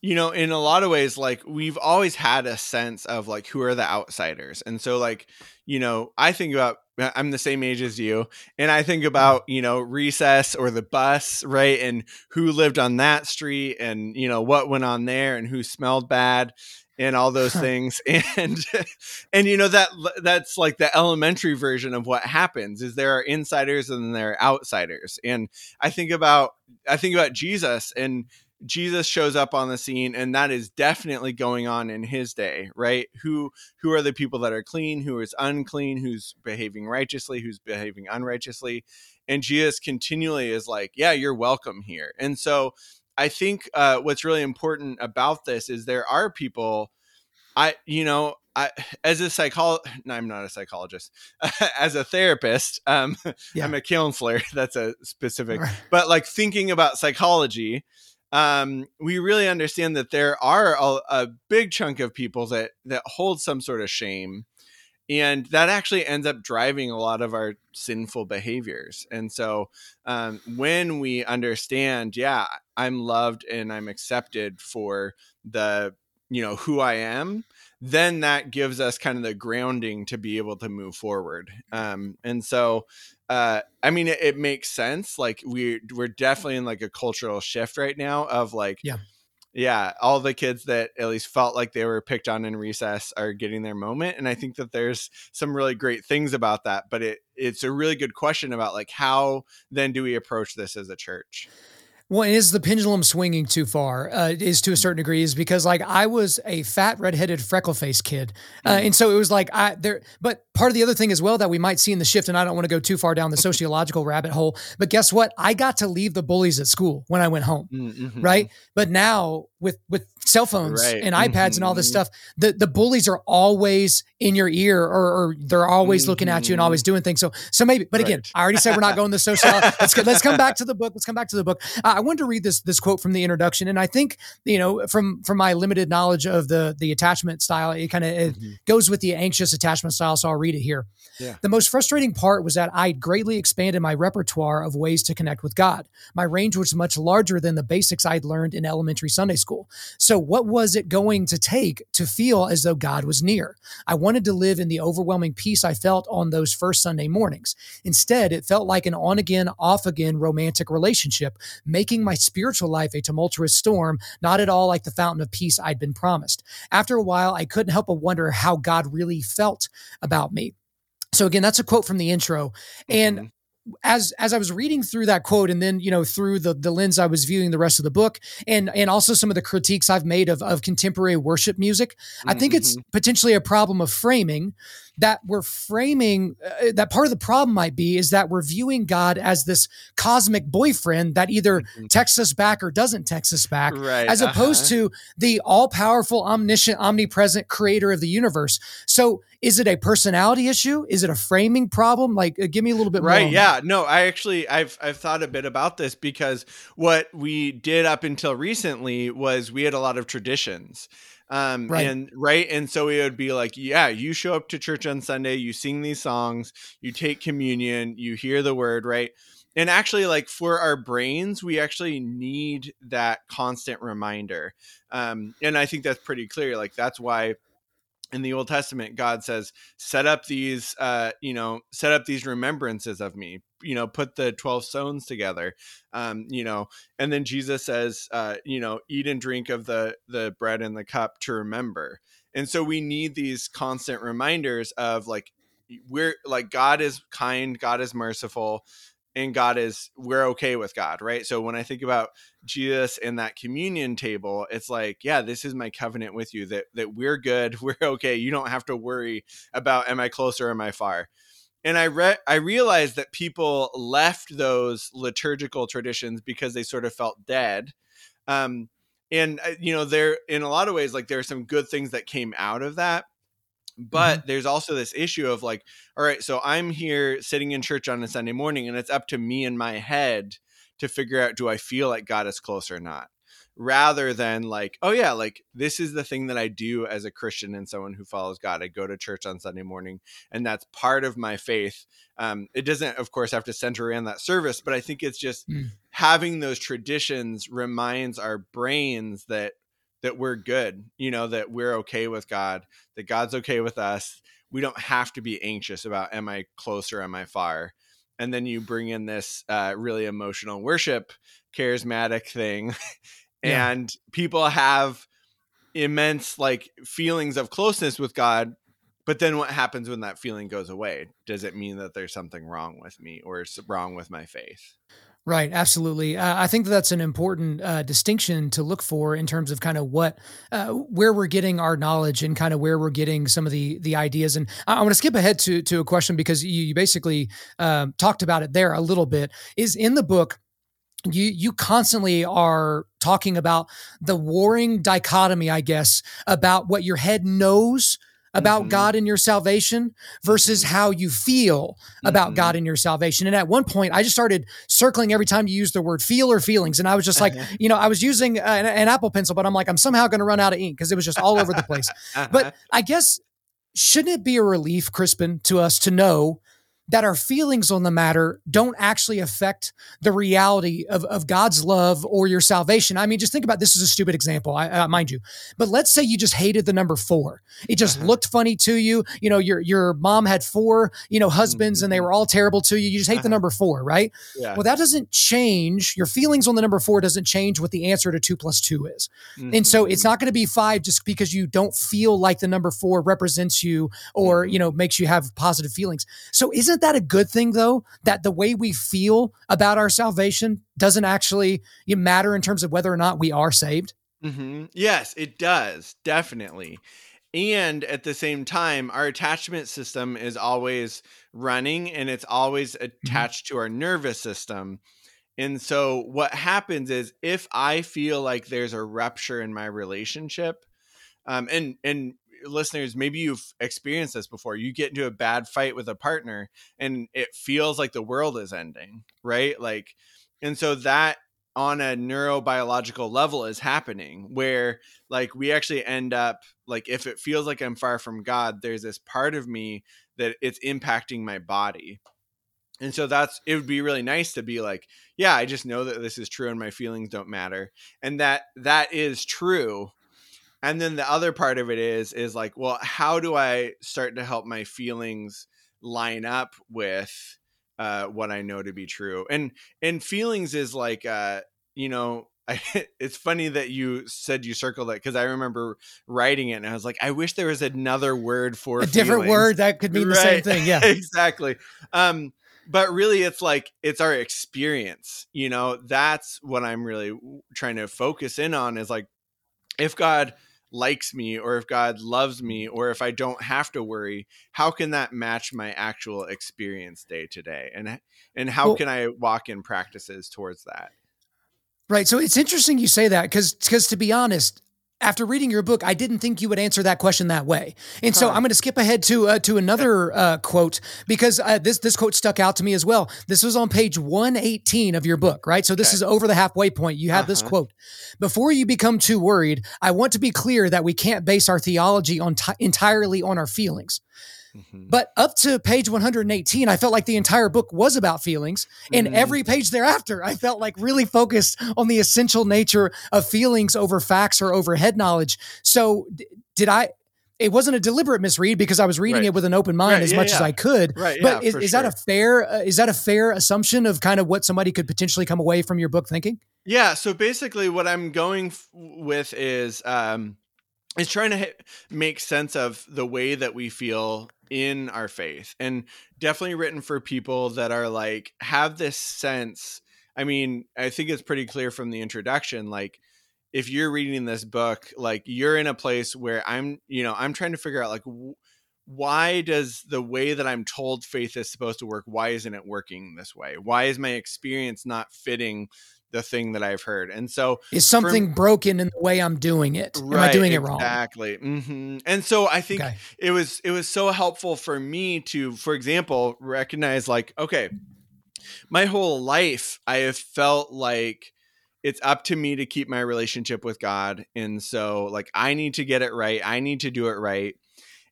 S2: you know, in a lot of ways, like we've always had a sense of like who are the outsiders, and so like you know, I think about I'm the same age as you, and I think mm-hmm. about you know recess or the bus, right, and who lived on that street, and you know what went on there, and who smelled bad, and all those things and and you know that that's like the elementary version of what happens is there are insiders and there are outsiders and i think about i think about jesus and jesus shows up on the scene and that is definitely going on in his day right? Who who are the people that are clean who is unclean who's behaving righteously who's behaving unrighteously and jesus continually is like yeah you're welcome here and so I think uh, what's really important about this is there are people. I you know I as a psychol no, I'm not a psychologist as a therapist um yeah. I'm a counselor that's a specific right. but like thinking about psychology um we really understand that there are a, a big chunk of people that that hold some sort of shame and that actually ends up driving a lot of our sinful behaviors. And so um, when we understand yeah i'm loved and i'm accepted for the you know who i am then that gives us kind of the grounding to be able to move forward. Um, and so uh, i mean it, it makes sense. Like we we're definitely in like a cultural shift right now of like
S1: yeah
S2: yeah, all the kids that at least felt like they were picked on in recess are getting their moment, and I think that there's some really great things about that. But it it's a really good question about like how then do we approach this as a church?
S1: Well, is the pendulum swinging too far? Uh, is to a certain degree is because like I was a fat redheaded freckle faced kid, uh, mm. and so it was like I there. But part of the other thing as well that we might see in the shift, and I don't want to go too far down the sociological rabbit hole, but guess what? I got to leave the bullies at school when I went home, mm, mm-hmm. right? But now with with cell phones right. and iPads mm-hmm. and all this mm-hmm. stuff, the the bullies are always in your ear or, or they're always mm-hmm. looking at you and always mm-hmm. doing things. So so maybe, but right. again, I already said we're not going the social. let's go, let's come back to the book. Let's come back to the book. Uh, I wanted to read this this quote from the introduction, and I think you know from from my limited knowledge of the the attachment style, it kind of mm-hmm. goes with the anxious attachment style. So I'll read read it here.
S2: Yeah.
S1: The most frustrating part was that I'd greatly expanded my repertoire of ways to connect with God. My range was much larger than the basics I'd learned in elementary Sunday school. So, what was it going to take to feel as though God was near? I wanted to live in the overwhelming peace I felt on those first Sunday mornings. Instead, it felt like an on again, off again romantic relationship, making my spiritual life a tumultuous storm, not at all like the fountain of peace I'd been promised. After a while, I couldn't help but wonder how God really felt about me. So again, that's a quote from the intro. And
S2: Mhm.
S1: as as I was reading through that quote and then you know through the the lens I was viewing the rest of the book and and also some of the critiques I've made of of contemporary worship music I think it's
S2: Mhm.
S1: potentially a problem of framing that we're framing uh, that part of the problem might be is that we're viewing God as this cosmic boyfriend that either
S2: Mhm.
S1: texts us back or doesn't text us back
S2: right
S1: as opposed
S2: uh-huh.
S1: to the all-powerful omniscient omnipresent creator of the universe. So is it a personality issue? Is it a framing problem? Like uh, give me a little bit more
S2: right yeah. no i actually i've i've thought a bit about this because what we did up until recently was we had a lot of traditions um
S1: Right.
S2: and right and so it would be like yeah you show up to church on sunday you sing these songs you take communion you hear the word right and actually like for our brains we actually need that constant reminder um and i think that's pretty clear like that's why in the Old Testament, God says, "Set up these, uh, you know, set up these remembrances of me. You know, put the twelve stones together. Um, you know." And then Jesus says, uh, "You know, eat and drink of the the bread and the cup to remember." And so we need these constant reminders of like we're like God is kind, God is merciful, and God is we're okay with God, right? So when I think about Jesus and that communion table, it's like, yeah, this is my covenant with you that that we're good, we're okay. You don't have to worry about am I close or am I far. And I re- I realized that people left those liturgical traditions because they sort of felt dead. Um, and uh, you know, there in a lot of ways, like there are some good things that came out of that but there's also this issue of like all right so i'm here sitting in church on a sunday morning and it's up to me in my head to figure out do i feel like god is close or not? Rather than like oh yeah like this is the thing that i do as a christian and someone who follows god. I go to church on sunday morning and that's part of my faith. Um, it doesn't of course have to center around that service but i think it's just
S1: Mm.
S2: having those traditions reminds our brains that that we're good you know that we're okay with god that God's okay with us. We don't have to be anxious about am I close or am I far. And then you bring in this uh, really emotional worship, charismatic thing,
S1: Yeah.
S2: and people have immense like feelings of closeness with God. But then what happens when that feeling goes away? Does it mean that there's something wrong with me or wrong with my faith?
S1: Right, absolutely. Uh, I think that's an important uh, distinction to look for in terms of kind of what, uh, where we're getting our knowledge and kind of where we're getting some of the the ideas. And I, I want to skip ahead to to a question because you, you basically um, talked about it there a little bit. Is in the book, you you constantly are talking about the warring dichotomy, I guess, about what your head knows about
S2: Mhm.
S1: God and your salvation versus
S2: Mhm.
S1: how you feel about
S2: Mhm.
S1: God and your salvation. And at one point, I just started circling every time you use the word feel or feelings. And I was just like, you know, I was using an, an Apple pencil, but I'm like, I'm somehow going to run out of ink because it was just all over the place. But I guess, shouldn't it be a relief, Crispin, to us to know that our feelings on the matter don't actually affect the reality of, of God's love or your salvation. I mean, just think about this is a stupid example, I, uh, mind you. But let's say you just hated the number four. It just
S2: Uh-huh.
S1: looked funny to you. You know, your your mom had four, you know, husbands and they
S2: Mhm.
S1: were all terrible to you. You just hate the
S2: Uh-huh.
S1: number four, right?
S2: yeah.
S1: Well, that doesn't change. Your feelings on the number four doesn't change what the answer to two plus two is. And so it's not going to be five just because you don't feel like the number four represents you or,
S2: Mhm.
S1: you know, makes you have positive feelings. So isn't that a good thing though? That the way we feel about our salvation doesn't actually matter in terms of whether or not we are saved?
S2: hmm Yes, it does. Definitely. And at the same time, our attachment system is always running and it's always attached to our nervous system. And so what happens is if I feel like there's a rupture in my relationship, um, and and listeners, maybe you've experienced this before. You get into a bad fight with a partner and it feels like the world is ending, right? Like, and so that on a neurobiological level is happening where like we actually end up like if it feels like I'm far from God, there's this part of me that it's impacting my body and so that's it would be really nice to be like yeah i just know that this is true and my feelings don't matter and that that is true and then the other part of it is is like well how do i start to help my feelings line up with uh, what i know to be true and and feelings is like uh you know I, it's funny that you said you circled it because I remember writing it and I was like, I wish there was another word for
S1: a different word that could mean right. the same thing. Yeah,
S2: exactly. Um, but really it's like it's our experience you know that's what i'm really trying to focus in on is like if god likes me or if god loves me or if i don't have to worry how can that match my actual experience day to day? And and how well, can i walk in practices towards that?
S1: Right so it's interesting you say that because because to be honest after reading your book, I didn't think you would answer that question that way, and huh. so I'm going to skip ahead to uh, to another uh, quote because uh, this this quote stuck out to me as well. This was on page 118 of your book, right? So this okay. is over the halfway point. You have uh-huh. this quote: "Before you become too worried, I want to be clear that we can't base our theology on t- entirely on our feelings." Mm-hmm. But up to page 118, I felt like the entire book was about feelings. And mm-hmm. every page thereafter, I felt like really focused on the essential nature of feelings over facts or over head knowledge. So, d- did I? It wasn't a deliberate misread because I was reading right. it with an open mind right. as yeah, much yeah. as I could. Right. But yeah, is, is sure. that a fair uh, is that a fair assumption of kind of what somebody could potentially come away from your book thinking?
S2: Yeah. So basically, what I'm going f- with is um, is trying to make sense of the way that we feel in our faith and definitely written for people that are like have this sense i mean i think it's pretty clear from the introduction like if you're reading this book like you're in a place where i'm you know i'm trying to figure out like why does the way that i'm told faith is supposed to work why isn't it working this way? Why is my experience not fitting the thing that I've heard. And so
S1: is something broken in the way I'm doing it? Right, Am I doing it wrong?
S2: Exactly. Mm-hmm. And so I think okay. it was it was so helpful for me to, for example, recognize like, okay, my whole life I have felt like it's up to me to keep my relationship with God. And so like I need to get it right. I need to do it right.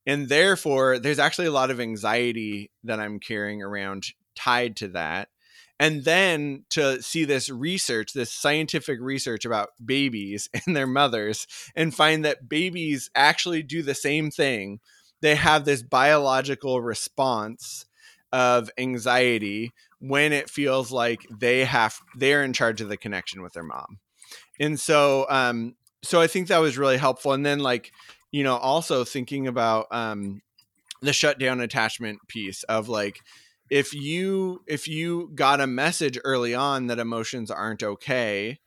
S2: And therefore, there's actually a lot of anxiety that I'm carrying around tied to that and then to see this research this scientific research about babies and their mothers and find that babies actually do the same thing. They have this biological response of anxiety when it feels like they have they're in charge of the connection with their mom. And so um so i think that was really helpful. And then like you know also thinking about um the shutdown attachment piece of like if you if you got a message early on that emotions aren't okay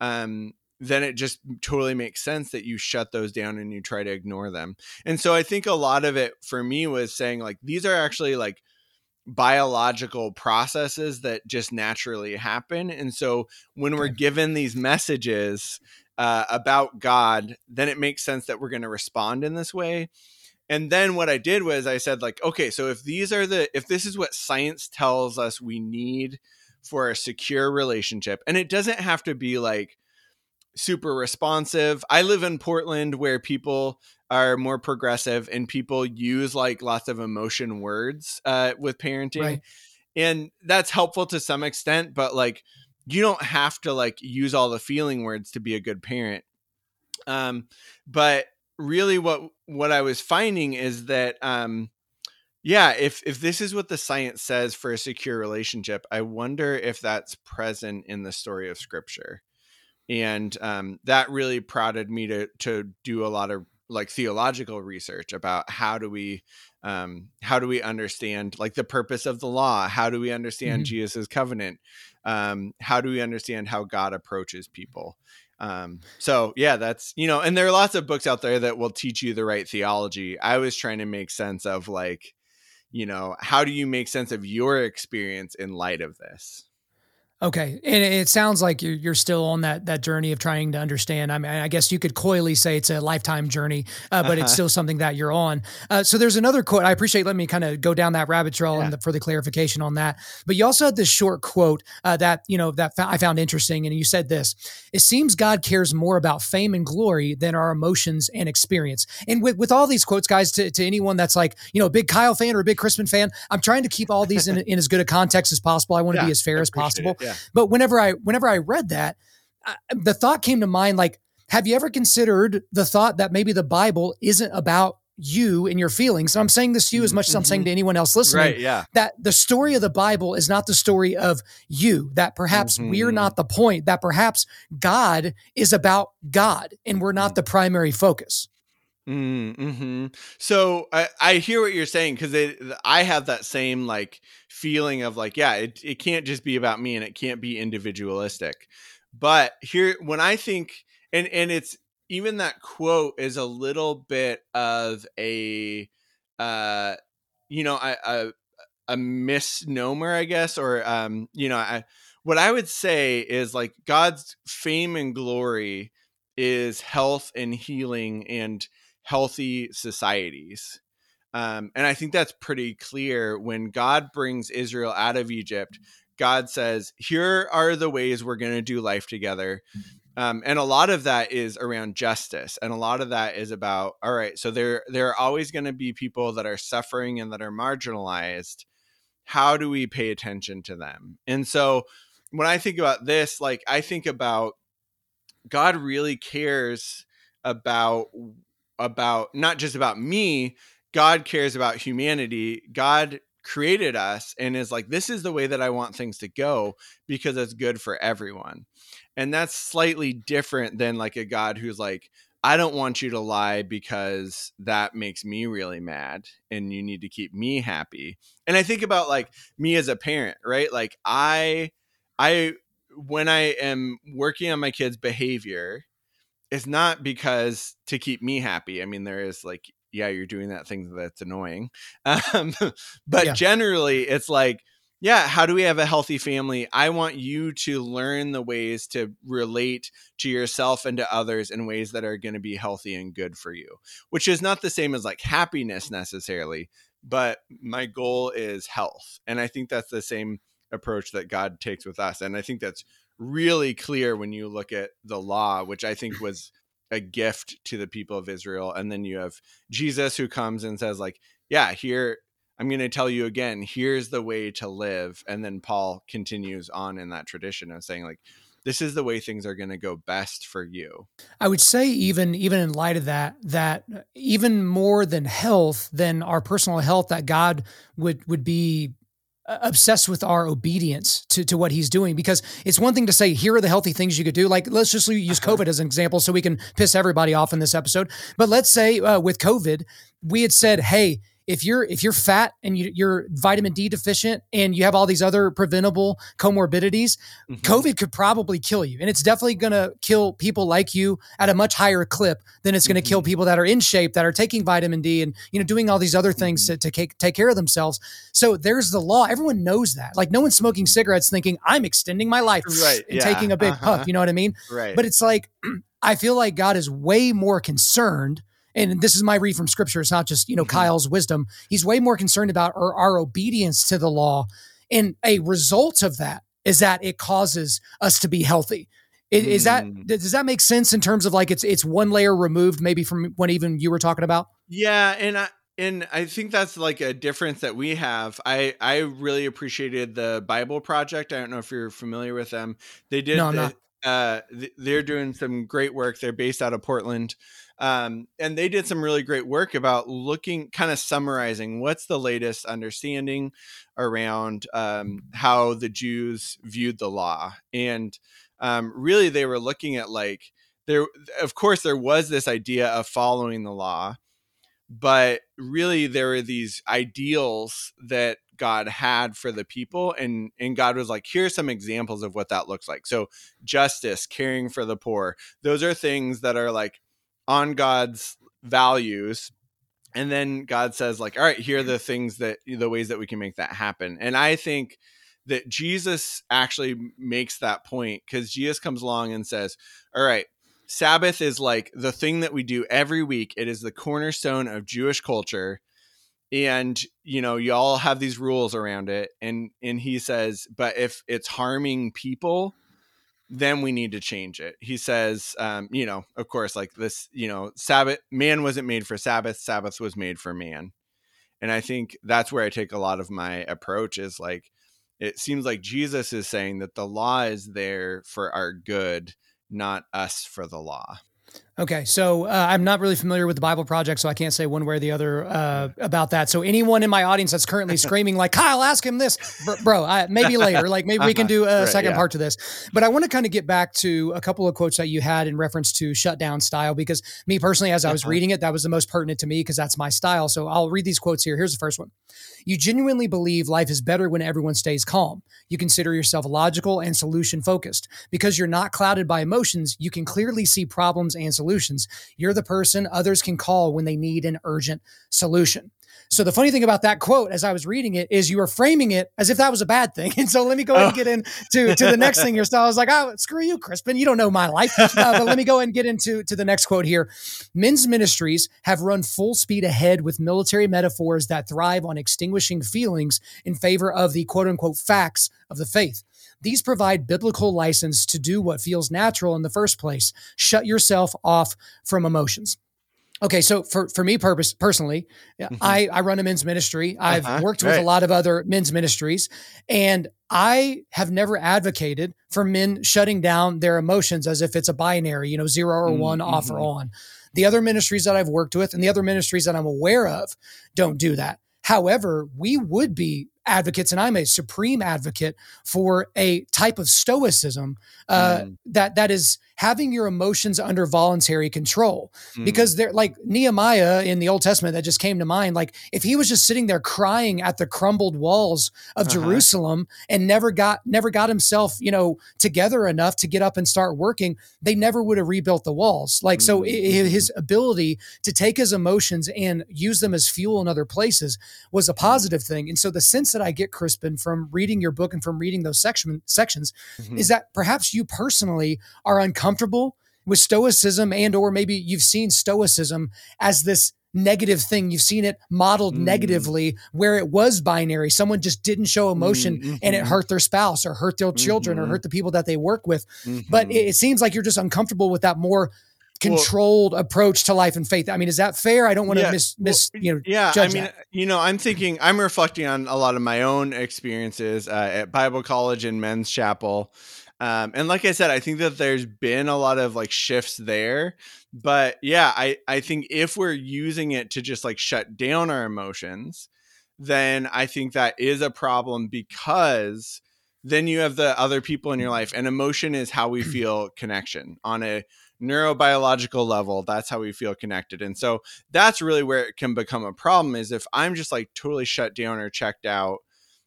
S2: um then it just totally makes sense that you shut those down and you try to ignore them. And so i think a lot of it for me was saying like these are actually like biological processes that just naturally happen. And so when we're given these messages uh, about god then it makes sense that we're going to respond in this way and then what i did was i said like okay so if these are the if this is what science tells us we need for a secure relationship and it doesn't have to be like super responsive i live in portland where people are more progressive and people use like lots of emotion words uh, with parenting right. and that's helpful to some extent but like you don't have to like use all the feeling words to be a good parent um but really what what I was finding is that um yeah, if if this is what the science says for a secure relationship, I wonder if that's present in the story of scripture. And um that really prodded me to to do a lot of like theological research about how do we um how do we understand like the purpose of the law how do we understand mm-hmm. jesus' covenant um how do we understand how god approaches people um, so yeah, that's you know, and there are lots of books out there that will teach you the right theology. I was trying to make sense of like, you know, how do you make sense of your experience in light of this?
S1: Okay, and it sounds like you're you're still on that that journey of trying to understand. I mean, I guess you could coyly say it's a lifetime journey, uh, but uh-huh. it's still something that you're on. Uh, so there's another quote. I appreciate letting me kind of go down that rabbit trail yeah. and the, for the clarification on that. But you also had this short quote uh, that you know that I found interesting, and you said this: "It seems God cares more about fame and glory than our emotions and experience." And with with all these quotes, guys, to, to anyone that's like you know a big Kyle fan or a big Crispin fan, I'm trying to keep all these in, in as good a context as possible. I want to yeah, be as fair as possible. It, yeah. But whenever I whenever I read that, I, the thought came to mind like, have you ever considered the thought that maybe the Bible isn't about you and your feelings. And I'm saying this to you as much as I'm saying to mm-hmm. anyone else listening.
S2: Right, yeah.
S1: That the story of the Bible is not the story of you, that perhaps mm-hmm. we're not the point, that perhaps God is about God and we're not the primary focus.
S2: Mm-hmm. So I, I hear what you're saying because I have that same like feeling of like yeah it, it can't just be about me and it can't be individualistic but here when I think and and it's even that quote is a little bit of a uh you know a, a, a misnomer I guess or um you know I what I would say is like God's fame and glory is health and healing and healthy societies. Um, and I think that's pretty clear when God brings Israel out of Egypt. God says, Here are the ways we're going to do life together. Um, and a lot of that is around justice. And a lot of that is about, all right, so there, there are always going to be people that are suffering and that are marginalized. How do we pay attention to them? And so when I think about this, like I think about God really cares about about not just about me god cares about humanity. God created us and is like this is the way that i want things to go because it's good for everyone. And that's slightly different than like a god who's like i don't want you to lie because that makes me really mad and you need to keep me happy. And i think about like me as a parent right? Like i i when i am working on my kids behavior it's not because to keep me happy. I mean, there is like, yeah, you're doing that thing that's annoying. Um, but yeah. generally, it's like, yeah, how do we have a healthy family? I want you to learn the ways to relate to yourself and to others in ways that are going to be healthy and good for you, which is not the same as like happiness necessarily, but my goal is health. And I think that's the same approach that God takes with us. And I think that's really clear when you look at the law, which I think was a gift to the people of Israel. And then you have Jesus who comes and says, like, yeah, here, I'm going to tell you again, here's the way to live. And then Paul continues on in that tradition of saying, like, this is the way things are going to go best for you.
S1: I would say even even in light of that that uh, even more than health than our personal health that God would would be obsessed with our obedience to, to what he's doing. Because it's one thing to say here are the healthy things you could do. Like let's just use uh-huh. covid as an example so we can piss everybody off in this episode. But let's say uh, with covid we had said hey if you're if you're fat and you, are vitamin D deficient and you have all these other preventable comorbidities, mm-hmm. COVID could probably kill you, and it's definitely going to kill people like you at a much higher clip than it's going to mm-hmm. kill people that are in shape that are taking vitamin D and you know doing all these other things mm-hmm. to, to take, take care of themselves. So there's the law. Everyone knows that. Like no one's smoking cigarettes thinking I'm extending my life
S2: right,
S1: and yeah. taking a big uh-huh. puff. You know what I mean?
S2: Right.
S1: But it's like I feel like God is way more concerned and this is my read from scripture. It's not just, you know, mm-hmm. Kyle's wisdom. He's way more concerned about our, our obedience to the law. And a result of that is that it causes us to be healthy. Is, mm. is that mm. does that make sense in terms of like it's it's one layer removed maybe from what even you were talking about?
S2: Yeah, and I and I think that's like a difference that we have. I I really appreciated the Bible Project. I don't know if you're familiar with them. They did no, the, uh, they're doing some great work. They're based out of Portland. Um, and they did some really great work about looking, kind of summarizing what's the latest understanding around um, how the Jews viewed the law. And um, really, they were looking at like, there, of course, there was this idea of following the law, but really, there were these ideals that God had for the people and and God was like here's some examples of what that looks like. So justice, caring for the poor. Those are things that are like on God's values and then God says like all right here are mm. the things that the ways that we can make that happen and I think that Jesus actually makes that point because Jesus comes along and says, All right, Sabbath is like the thing that we do every week. It is the cornerstone of Jewish culture. And you know, you all have these rules around it. And and he says, but if it's harming people, then we need to change it. He says, um, you know, of course, like this, you know, Sabbath, man wasn't made for Sabbath, Sabbath was made for man. And I think that's where I take a lot of my approach is like, it seems like Jesus is saying that the law is there for our good, not us for the law.
S1: Okay, so uh, I'm not really familiar with the Bible Project, so I can't say one way or the other uh, about that. So anyone in my audience that's currently screaming like Kyle, ask him this, bro. I, maybe later, like maybe we can do a right, second yeah. part to this. But I want to kind of get back to a couple of quotes that you had in reference to shutdown style, because me personally, as I was uh-huh. reading it, that was the most pertinent to me because that's my style. So I'll read these quotes here. Here's the first one: You genuinely believe life is better when everyone stays calm. You consider yourself logical and solution focused because you're not clouded by emotions. You can clearly see problems and solutions. You're the person others can call when they need an urgent solution. So the funny thing about that quote, as I was reading it, is you were framing it as if that was a bad thing. And so let me go ahead and get into to the next thing here. So I was like, oh, screw you, Crispin. You don't know my life. Uh, but let me go ahead and get into to the next quote here. Men's ministries have run full speed ahead with military metaphors that thrive on extinguishing feelings in favor of the quote unquote facts of the faith. These provide biblical license to do what feels natural in the first place. Shut yourself off from emotions. Okay, so for for me, purpose personally, mm-hmm. I I run a men's ministry. I've uh-huh, worked with a lot of other men's ministries, and I have never advocated for men shutting down their emotions as if it's a binary, you know, zero or one, mm-hmm. off or mm-hmm. on. The other ministries that I've worked with and the other ministries that I'm aware of don't do that. However, we would be advocates, and I'm a supreme advocate for a type of stoicism uh, mm. that that is having your emotions under voluntary control mm. because they're like Nehemiah in the Old Testament that just came to mind. Like if he was just sitting there crying at the crumbled walls of uh-huh. Jerusalem and never got never got himself, you know, together enough to get up and start working, they never would have rebuilt the walls. Like mm. so his ability to take his emotions and use them as fuel in other places was a positive thing. And so the sense that I get Crispin from reading your book and from reading those section sections mm-hmm. is that perhaps you personally are uncomfortable comfortable with stoicism and or maybe you've seen stoicism as this negative thing you've seen it modeled mm. negatively where it was binary someone just didn't show emotion mm-hmm. and it mm-hmm. hurt their spouse or hurt their children mm-hmm. or hurt the people that they work with mm-hmm. but it, it, seems like you're just uncomfortable with that more controlled well, approach to life and faith i mean is that fair i don't want to yeah, miss miss well, you know
S2: yeah i mean that. you know i'm thinking i'm reflecting on a lot of my own experiences uh, at bible college and men's chapel um, and like I said, I think that there's been a lot of like shifts there. But yeah, I, I think if we're using it to just like shut down our emotions, then I think that is a problem because then you have the other people in your life and emotion is how we feel connection on a neurobiological level that's how we feel connected and so that's really where it can become a problem is if i'm just like totally shut down or checked out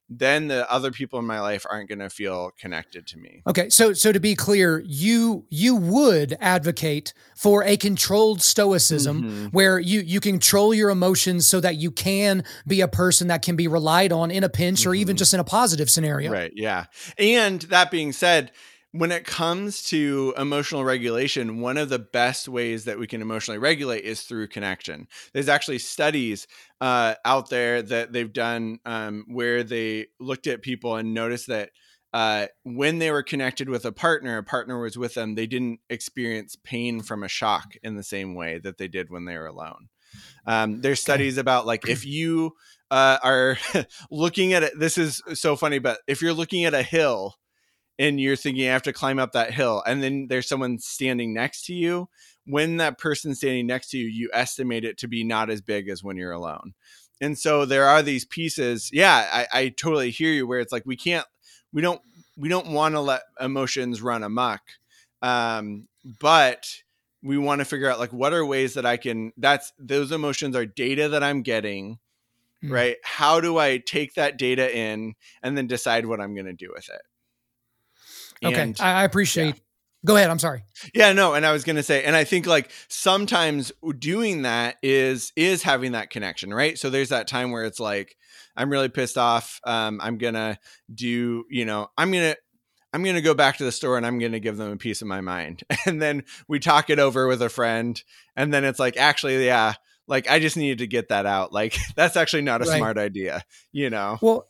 S2: then the other people in my life aren't going to feel connected to me.
S1: Okay, so so to be clear, you you would advocate for a controlled stoicism mm-hmm. where you you control your emotions so that you can be a person that can be relied on in a pinch mm-hmm. or even mm-hmm. just in a positive scenario.
S2: Right, yeah. And that being said, when it comes to emotional regulation, one of the best ways that we can emotionally regulate is through connection. There's actually studies uh, out there that they've done um, where they looked at people and noticed that uh, when they were connected with a partner, a partner was with them, they didn't experience pain from a shock in the same way that they did when they were alone. Um, there's studies about like if you uh, are looking at it, this is so funny, but if you're looking at a hill and you're thinking you have to climb up that hill and then there's someone standing next to you when that person standing next to you you estimate it to be not as big as when you're alone. And so there are these pieces yeah i, I totally hear you where it's like we can't we don't we don't want to let emotions run amok um, but we want to figure out like what are ways that i can that's those emotions are data that i'm getting mm. right? How do i take that data in and then decide what i'm going to do with it
S1: Okay, and, I appreciate. Yeah. Go ahead. I'm sorry.
S2: Yeah, no, and I was gonna say, and I think like sometimes doing that is is having that connection, right? So there's that time where it's like, I'm really pissed off. Um, I'm gonna do, you know, I'm gonna I'm going to go back to the store and I'm going to give them a piece of my mind. And then we talk it over with a friend. And then it's like, actually, yeah, like I just needed to get that out. Like that's actually not a right. smart idea, you know?
S1: Well,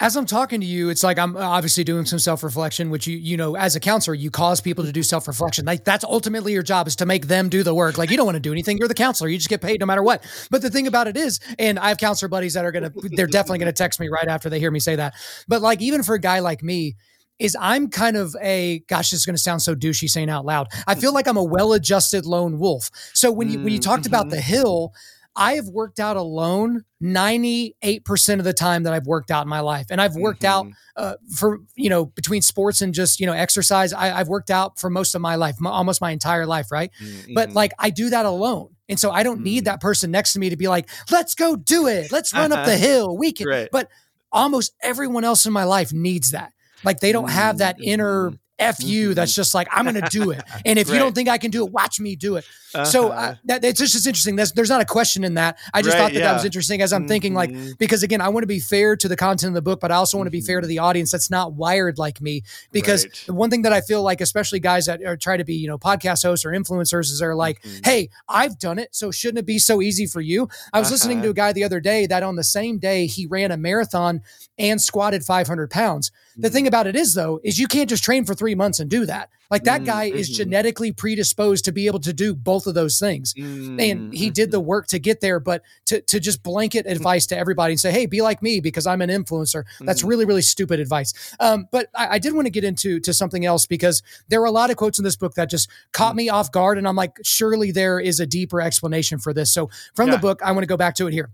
S1: as I'm talking to you, it's like I'm obviously doing some self reflection, which you you know, as a counselor, you cause people to do self reflection. Like that's ultimately your job is to make them do the work. Like you don't want to do anything. You're the counselor. You just get paid no matter what. But the thing about it is, and I have counselor buddies that are gonna, they're definitely gonna text me right after they hear me say that. But like even for a guy like me, is I'm kind of a gosh, this is going to sound so douchey saying out loud. I feel like I'm a well-adjusted lone wolf. So when you when you talked about the mm-hmm. hill, I have worked out alone 98% of the time that I've worked out in my life. And I've worked mm-hmm. out uh, for, you know, between sports and just, you know, exercise. I, have worked out for most of my life, m- almost my entire life. Right. Mm-hmm. But like I do that alone. And so I don't mm-hmm. need that person next to me to be like, let's go do it. Let's run up the hill. We can. Right. But almost everyone else in my life needs that. Like they don't have that inner F you mm-hmm. that's just like, I'm going to do it. And if right. you don't think I can do it, watch me do it. Uh-huh. So uh, that, it's just, interesting. That's, there's not a question in that. I just right, thought that yeah. that was interesting as I'm mm-hmm. thinking like, mm-hmm. because again, I want to be fair to the content of the book, but I also want to be fair to mm-hmm. the audience that's not wired like me. Because right. the one thing that I feel like, especially guys that are try to be, you know, podcast hosts or influencers is they're like, mm-hmm. Hey, I've done it. So shouldn't it be so easy for you? I was uh-huh. listening to uh-huh. a guy the other day that on the same day he ran a marathon and squatted 500 pounds. The thing about it is, though, is you can't just train for three months and do that. Like that guy mm-hmm. is genetically predisposed to be able to do both of those things. Mm-hmm. And he did the mm-hmm. work to get there, but to, to just blanket advice to everybody and say, hey, be like me because I'm an influencer, that's mm-hmm. really, really stupid advice. Um, but I, I, did want to get into to something else because there were a lot of quotes in this book that just caught me off guard. And I'm like, surely there is a deeper explanation for this. So from yeah. the book, I want to go back to it here.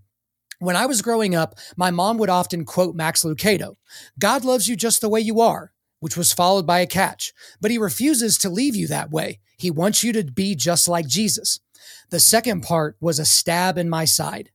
S1: When I was growing up, my mom would often quote Max Lucado God loves you just the way you are, which was followed by a catch. But he refuses to leave you that way. He wants you to be just like Jesus. The second part was a stab in my side.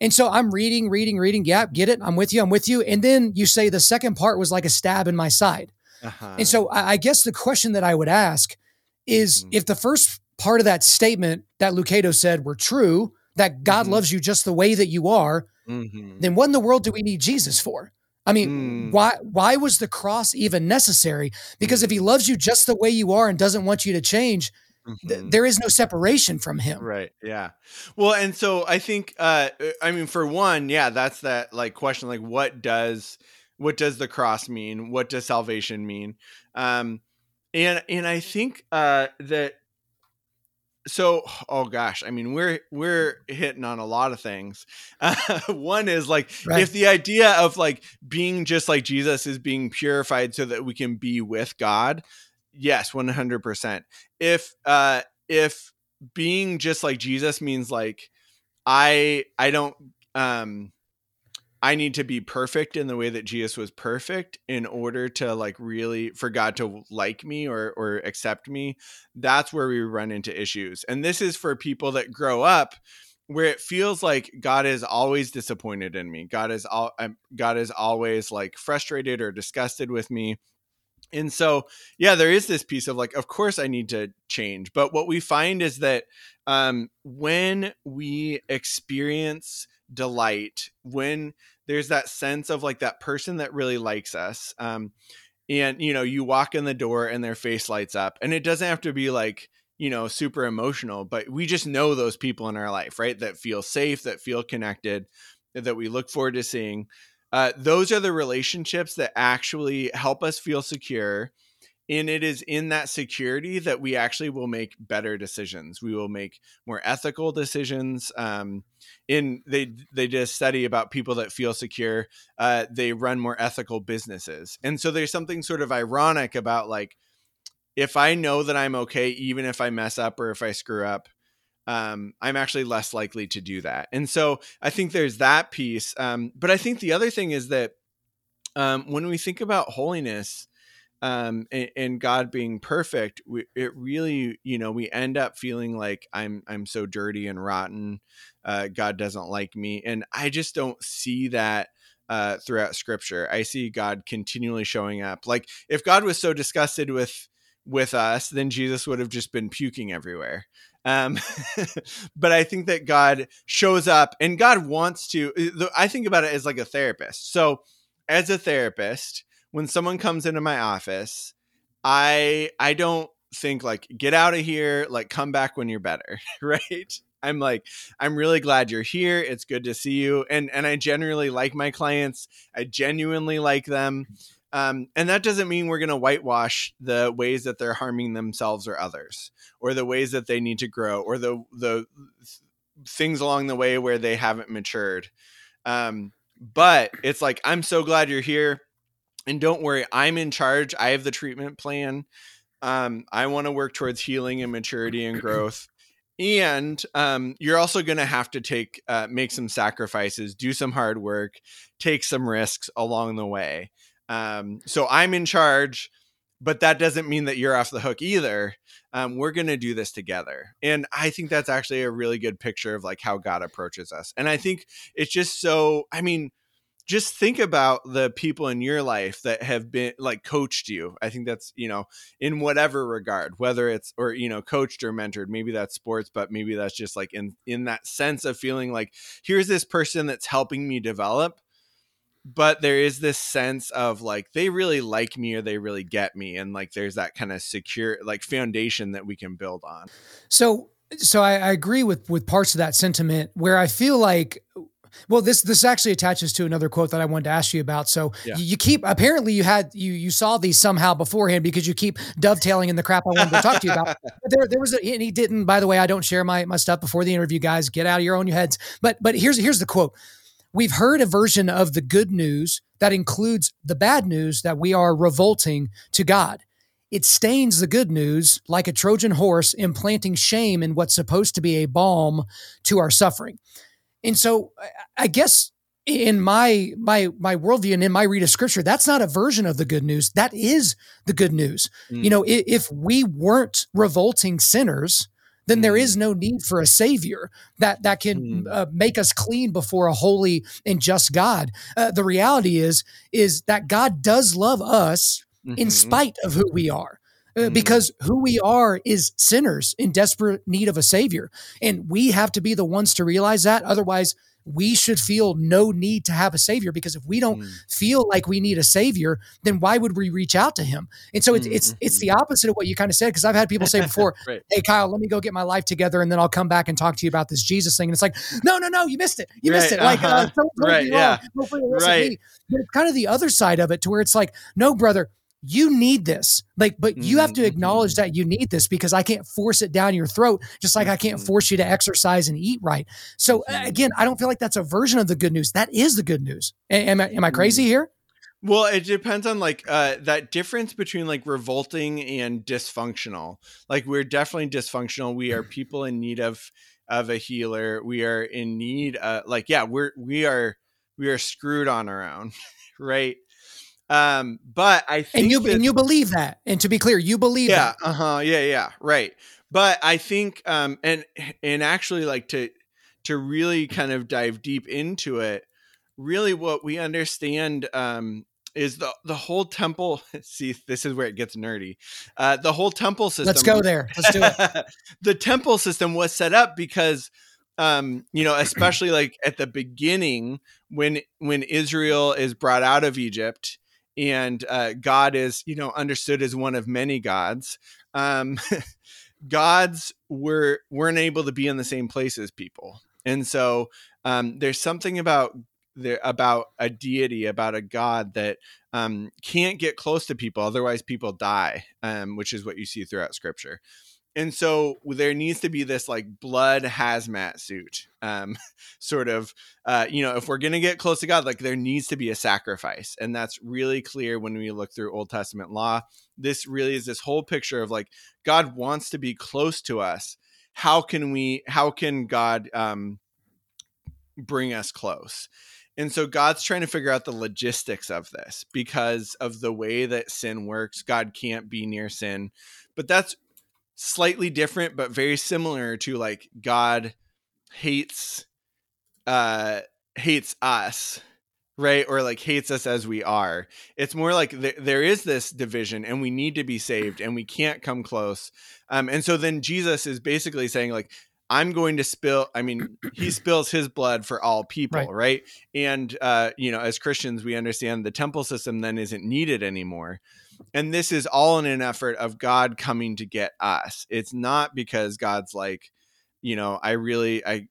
S1: And so I'm reading, reading, reading. Yeah, get it. I'm with you. I'm with you. And then you say the second part was like a stab in my side. Uh-huh. And so I guess the question that I would ask is mm-hmm. if the first part of that statement that Lucado said were true, that God mm-hmm. loves you just the way that you are, mm-hmm. then what in the world do we need Jesus for? I mean, mm. why why was the cross even necessary? Because if he mm. loves you just the way you are and doesn't want you to change, mm-hmm. th- there is no separation from him.
S2: Right. Yeah. Well, and so I think uh I mean for one, yeah, that's that like question like what does what does the cross mean? What does salvation mean? Um and and I think uh that so oh gosh i mean we're we're hitting on a lot of things. Uh, one is like right. if the idea of like being just like jesus is being purified so that we can be with god yes 100% if uh if being just like jesus means like i i don't um I need to be perfect in the way that Jesus was perfect in order to like really for God to like me or or accept me. That's where we run into issues. And this is for people that grow up where it feels like God is always disappointed in me. God is all God is always like frustrated or disgusted with me. And so, yeah, there is this piece of like, of course I need to change. But what we find is that um, when we experience delight, when there's that sense of like that person that really likes us um and you know you walk in the door and their face lights up and it doesn't have to be like you know super emotional but we just know those people in our life right that feel safe that feel connected that we look forward to seeing. Uh, those are the relationships that actually help us feel secure and it is in that security that we actually will make better decisions. We will make more ethical decisions um, in they they did a study about people that feel secure uh, they run more ethical businesses. And so there's something sort of ironic about like if i know that i'm okay even if i mess up or if i screw up um, i'm actually less likely to do that. And so i think there's that piece um, but i think the other thing is that um, when we think about holiness um, and, and, God being perfect, we, it really, you know, we end up feeling like I'm I'm so dirty and rotten. Uh, God doesn't like me, and I just don't see that uh, throughout Scripture. I see God continually showing up. Like if God was so disgusted with with us, then Jesus would have just been puking everywhere. Um, but I think that God shows up and God wants to. Uh, I think about it as like a therapist. So, as a therapist, when someone comes into my office, I I don't think like get out of here, like come back when you're better, right? I'm like, I'm really glad you're here. It's good to see you. And and I generally like my clients. I genuinely like them. Um, and that doesn't mean we're going to whitewash the ways that they're harming themselves or others, or the ways that they need to grow, or the the things along the way where they haven't matured. Um, but it's like I'm so glad you're here, and don't worry, I'm in charge. I have the treatment plan. Um, I want to work towards healing and maturity and growth and um, you're also going to have to take uh, make some sacrifices do some hard work take some risks along the way um, so i'm in charge but that doesn't mean that you're off the hook either um, we're going to do this together and i think that's actually a really good picture of like how god approaches us and i think it's just so i mean just think about the people in your life that have been like coached you. I think that's you know in whatever regard whether it's or you know coached or mentored maybe that's sports but maybe that's just like in in that sense of feeling like here's this person that's helping me develop but there is this sense of like they really like me or they really get me and like there's that kind of secure like foundation that we can build on.
S1: So so I, I agree with with parts of that sentiment where i feel like well, this this actually attaches to another quote that I wanted to ask you about. So yeah. you, keep apparently you had you you saw these somehow beforehand because you keep dovetailing in the crap I wanted to talk to you about. But there there was a, and he didn't. By the way, I don't share my my stuff before the interview, guys. Get out of your own heads. But but here's here's the quote. We've heard a version of the good news that includes the bad news that we are revolting to God. It stains the good news like a Trojan horse implanting shame in what's supposed to be a balm to our suffering. And so I guess in my my my worldview and in my read of scripture, that's not a version of the good news. That is the good news. Mm. You know, if, if, we weren't revolting sinners, then mm. there is mm. no need for a savior that that can mm. uh, make us clean before a holy and just God. Uh, the reality is is that God does love us mm-hmm. in spite of who we are. Uh, mm. because who we are is sinners in desperate need of a savior. And we have to be the ones to realize that. Otherwise, we should feel no need to have a savior because if we don't mm. feel like we need a savior, then why would we reach out to him? And so it's mm-hmm. it's it's the opposite of what you kind of said because I've had people say before, right. "Hey Kyle, let me go get my life together and then I'll come back and talk to you about this Jesus thing." And it's like, "No, no, no, you missed it. You right. missed it." Like, uh, uh-huh. don't right, yeah. right. But it's kind of the other side of it to where it's like, "No, brother, you need this like but you have to mm-hmm. acknowledge that you need this because i can't force it down your throat just like i can't mm-hmm. force you to exercise and eat right so again i don't feel like that's a version of the good news that is the good news am, I, am I crazy mm-hmm. here
S2: well, it depends on like uh, that difference between like revolting and dysfunctional. Like we're definitely dysfunctional. We are people in need of of a healer. We are in need. Uh, like yeah, we're we are we are screwed on our own, right? Um, but I think
S1: and you that, and you believe that. And to be clear, you believe
S2: yeah,
S1: uh
S2: huh, yeah, yeah, right. But I think, um, and and actually, like to to really kind of dive deep into it, really, what we understand um, is the the whole temple. See, this is where it gets nerdy. Uh, the whole temple system.
S1: Let's go there. Let's do it.
S2: the temple system was set up because um you know especially like at the beginning when when israel is brought out of egypt and uh, God is, you know, understood as one of many gods. Um, gods were weren't able to be in the same place as people, and so um, there's something about the about a deity, about a god that um, can't get close to people, otherwise people die, um, which is what you see throughout Scripture and so there needs to be this like blood hazmat suit um sort of uh you know if we're gonna get close to god like there needs to be a sacrifice and that's really clear when we look through old testament law this really is this whole picture of like god wants to be close to us how can we how can god um bring us close and so God's trying to figure out the logistics of this because of the way that sin works. God can't be near sin. But that's slightly different but very similar to like God hates uh hates us right? Or like hates us as we are. It's more like th- there is this division and we need to be saved and we can't come close. Um, and so then jesus is basically saying like i'm going to spill i mean he spills his blood for all people right, right? and uh, you know as christians we understand the temple system then isn't needed anymore and this is all in an effort of god coming to get us it's not because god's like you know i really i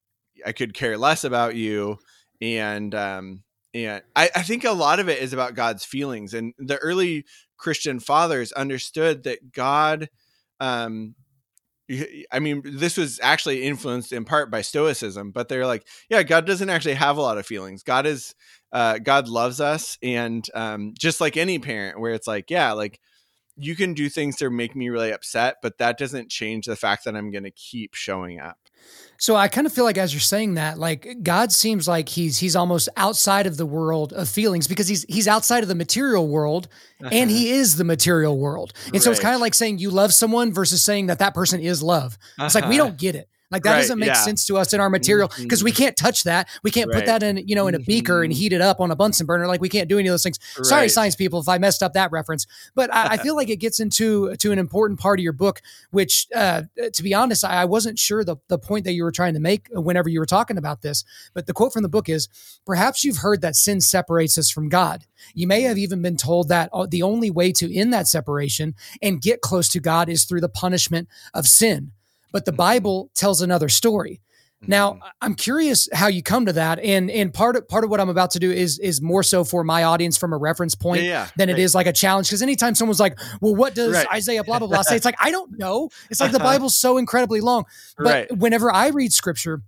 S2: i could care less about you and um and I, I think a lot of it is about God's feelings. And the early Christian fathers understood that God, um, I mean, this was actually influenced in part by Stoicism, but they're like, yeah, God doesn't actually have a lot of feelings. God is, uh, God loves us, and um, just like any parent, where it's like, yeah, like you can do things to make me really upset, but that doesn't change the fact that I'm going to keep showing up.
S1: So I kind of feel like as you're saying that, like God seems like he's he's almost outside of the world of feelings because he's he's outside of the material world uh-huh. and he is the material world. And right. so it's kind of like saying you love someone versus saying that that person is love. It's uh-huh. like we uh-huh. don't get it. Like that right, doesn't make yeah. sense to us in our material because mm-hmm. we can't touch that. We can't right. put that in, you know, in a beaker and mm-hmm. heat it up on a Bunsen burner. Like we can't do any of those things. Right. Sorry, science people, if I messed up that reference. But I, I, feel like it gets into to an important part of your book, which, uh, to be honest, I, I wasn't sure the the point that you were trying to make whenever you were talking about this. But the quote from the book is, "Perhaps you've heard that sin separates us from God." You may have even been told that uh, the only way to end that separation and get close to God is through the punishment of sin but the mm-hmm. Bible tells another story. Now, mm-hmm. I'm curious how you come to that, and and part of part of what I'm about to do is is more so for my audience from a reference point yeah, yeah, than right. it is like a challenge. Because anytime someone's like, "Well, what does right. Isaiah blah blah blah say?" It's like I don't know. It's like the Bible's so incredibly long. But right. whenever I read Scripture,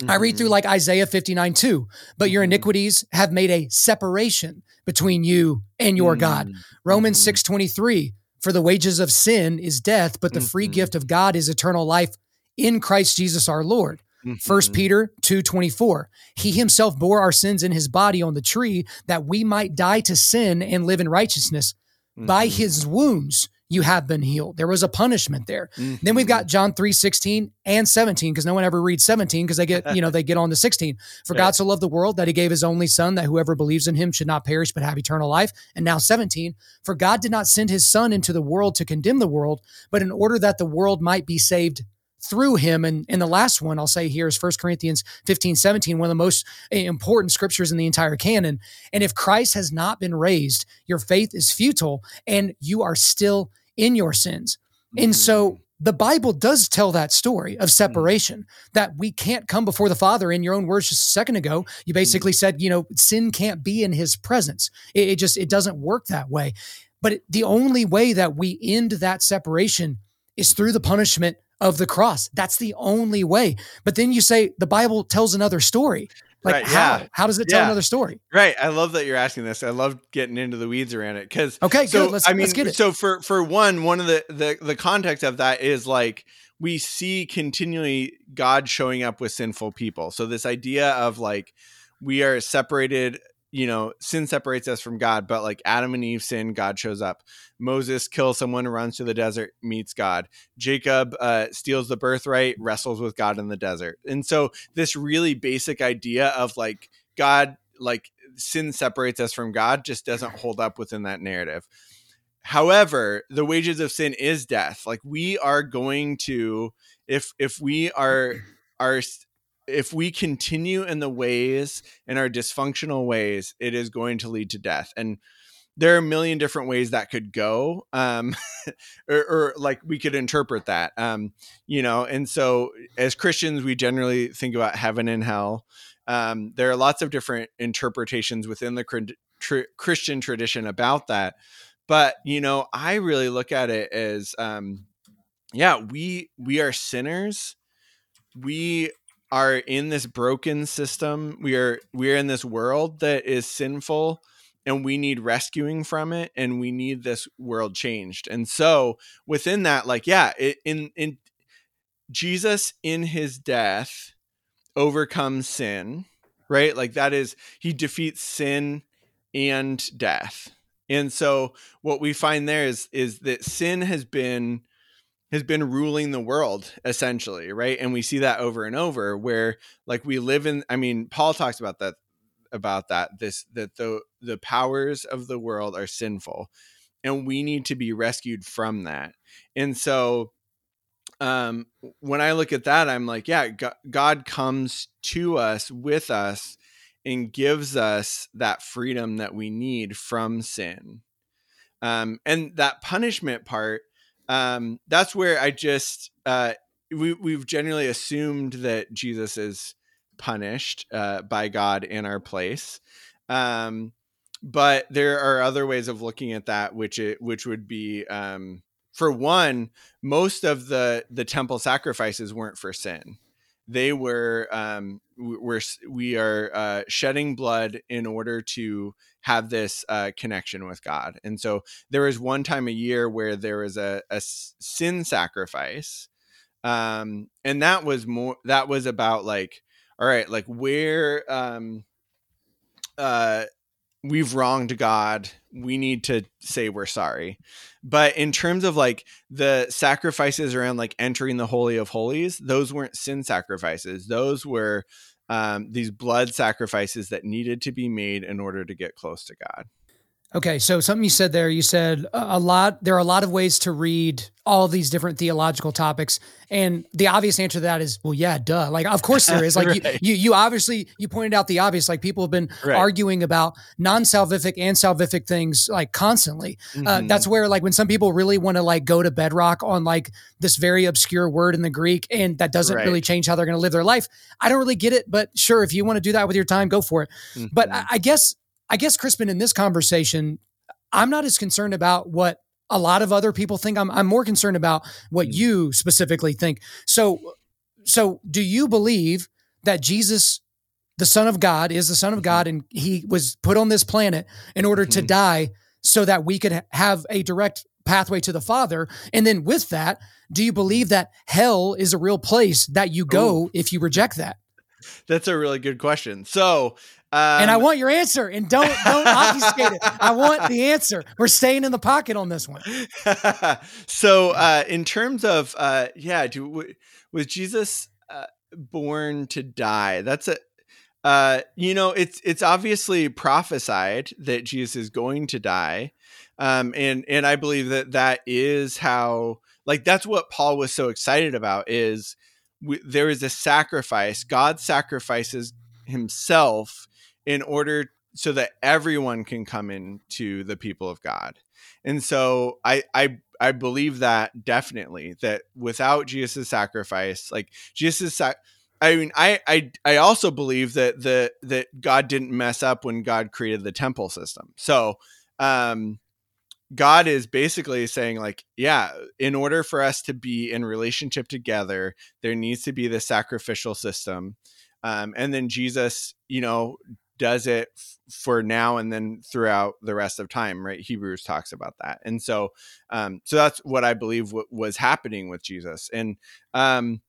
S1: mm-hmm. I read through mm-hmm. like Isaiah 59 2. But your mm-hmm. iniquities have made a separation between you and your mm-hmm. God. Romans 6 23 for the wages of sin is death, but the mm-hmm. free gift of God is eternal life in Christ Jesus our Lord. First mm-hmm. Peter 2:24 He himself bore our sins in his body on the tree that we might die to sin and live in righteousness mm-hmm. by his wounds you have been healed. There was a punishment there. Mm-hmm. Then we've got mm-hmm. John 3 16 and 17, because no one ever reads 17 because they get, you know, they get on to 16. For yeah. God so loved the world that he gave his only son that whoever believes in him should not perish but have eternal life. And now 17, for God did not send his son into the world to condemn the world, but in order that the world might be saved through him. And, and the last one I'll say here is 1 Corinthians 15, 17, one of the most important scriptures in the entire canon. And if Christ has not been raised, your faith is futile and you are still in your sins. Mm-hmm. And so mm. the Bible does tell that story of mm. separation mm-hmm. that we can't come before the Father. In your own words, just a second ago, you basically mm-hmm. said, you know, sin can't be in his presence. It, it just, it doesn't work that way. But the only way that we end that separation is through the punishment of the cross. That's the only way. But then you say the Bible tells another story. Like right, how? Yeah. How does it tell yeah. another story?
S2: Right. I love that you're asking this. I love getting into the weeds around it because
S1: okay,
S2: so,
S1: good. Let's,
S2: I mean,
S1: let's get it.
S2: So for for one, one of the the the context of that is like we see continually God showing up with sinful people. So this idea of like we are separated you know, sin separates us from God, but like Adam and Eve sin, God shows up. Moses kills someone, runs to the desert, meets God. Jacob uh, steals the birthright, wrestles with God in the desert. And so, this really basic idea of like God, like sin separates us from God, just doesn't hold up within that narrative. However, the wages of sin is death. Like we are going to, if if we are are if we continue in the ways in our dysfunctional ways it is going to lead to death. And there are a million different ways that could go um, or, or, like we could interpret that um, you know? And so as christians we generally think about heaven and hell. Um, there are lots of different interpretations within the christian tradition about that. But you know i really look at it as um, yeah we we are sinners. We are in this broken system. We are we are in this world that is sinful and we need rescuing from it and we need this world changed. And so within that like yeah, it, in in Jesus in his death overcomes sin, right? Like that is he defeats sin and death. And so what we find there is is that sin has been has been ruling the world essentially right? And we see that over and over where like we live in i mean paul talks about that about that this that the the powers of the world are sinful and we need to be rescued from that. And so um when i look at that i'm like yeah god comes to us with us and gives us that freedom that we need from sin. Um and that punishment part um that's where i just uh we we've generally assumed that jesus is punished uh, by God in our place. Um, but there are other ways of looking at that, which it which would be um, for one, most of the the temple sacrifices weren't for sin. They were um, we're we are uh, shedding blood in order to have this uh, connection with God. And so there was one time a year where there was a, a sin sacrifice, um, and that was more that was about like all right, like where um uh we've wronged God, we need to say we're sorry. But in terms of like the sacrifices around like entering the holy of holies, those weren't sin sacrifices. Those were um, these blood sacrifices that needed to be made in order to get close to God.
S1: Okay, so something you said there, you said a lot, there are a lot of ways to read all these different theological topics. And the obvious answer to that is, well, yeah, duh. Like, of course there is. Like right. you, you, you, obviously, you pointed out the obvious, like people have been right. arguing about non-salvific and salvific things like constantly. Uh, mm-hmm. Uh, that's where like when some people really want to like go to bedrock on like this very obscure word in the Greek and that doesn't right. really change how they're going to live their life. I don't really get it, but sure, if you want to do that with your time, go for it. Mm-hmm. But I, I guess I guess, Crispin, in this conversation, I'm not as concerned about what a lot of other people think. I'm, I'm more concerned about what mm. you specifically think. So, so do you believe that Jesus, the Son of God, is the Son of mm-hmm. God, and He was put on this planet in order to mm-hmm. die so that we could have a direct pathway to the Father? And then with that, do you believe that hell is a real place that you go Ooh. if you reject that?
S2: That's a really good question. So, um,
S1: and I want your answer, and don't don't obfuscate it. I want the answer. We're staying in the pocket on this one.
S2: so, uh, in terms of, uh, yeah, do, was Jesus uh, born to die? That's a, uh, you know, it's it's obviously prophesied that Jesus is going to die, um, and and I believe that that is how, like, that's what Paul was so excited about. Is we, there is a sacrifice. God sacrifices Himself in order so that everyone can come in to the people of God. And so I I I believe that definitely that without Jesus' sacrifice, like Jesus' sac- I mean, I, I I also believe that the that God didn't mess up when God created the temple system. So, um, God is basically saying, like, yeah, in order for us to be in relationship together, there needs to be the sacrificial system. Um, and then Jesus, you know, does it f- for now and then throughout the rest of time right? Hebrews talks about that. And so um so that's what i believe w- was happening with jesus. And um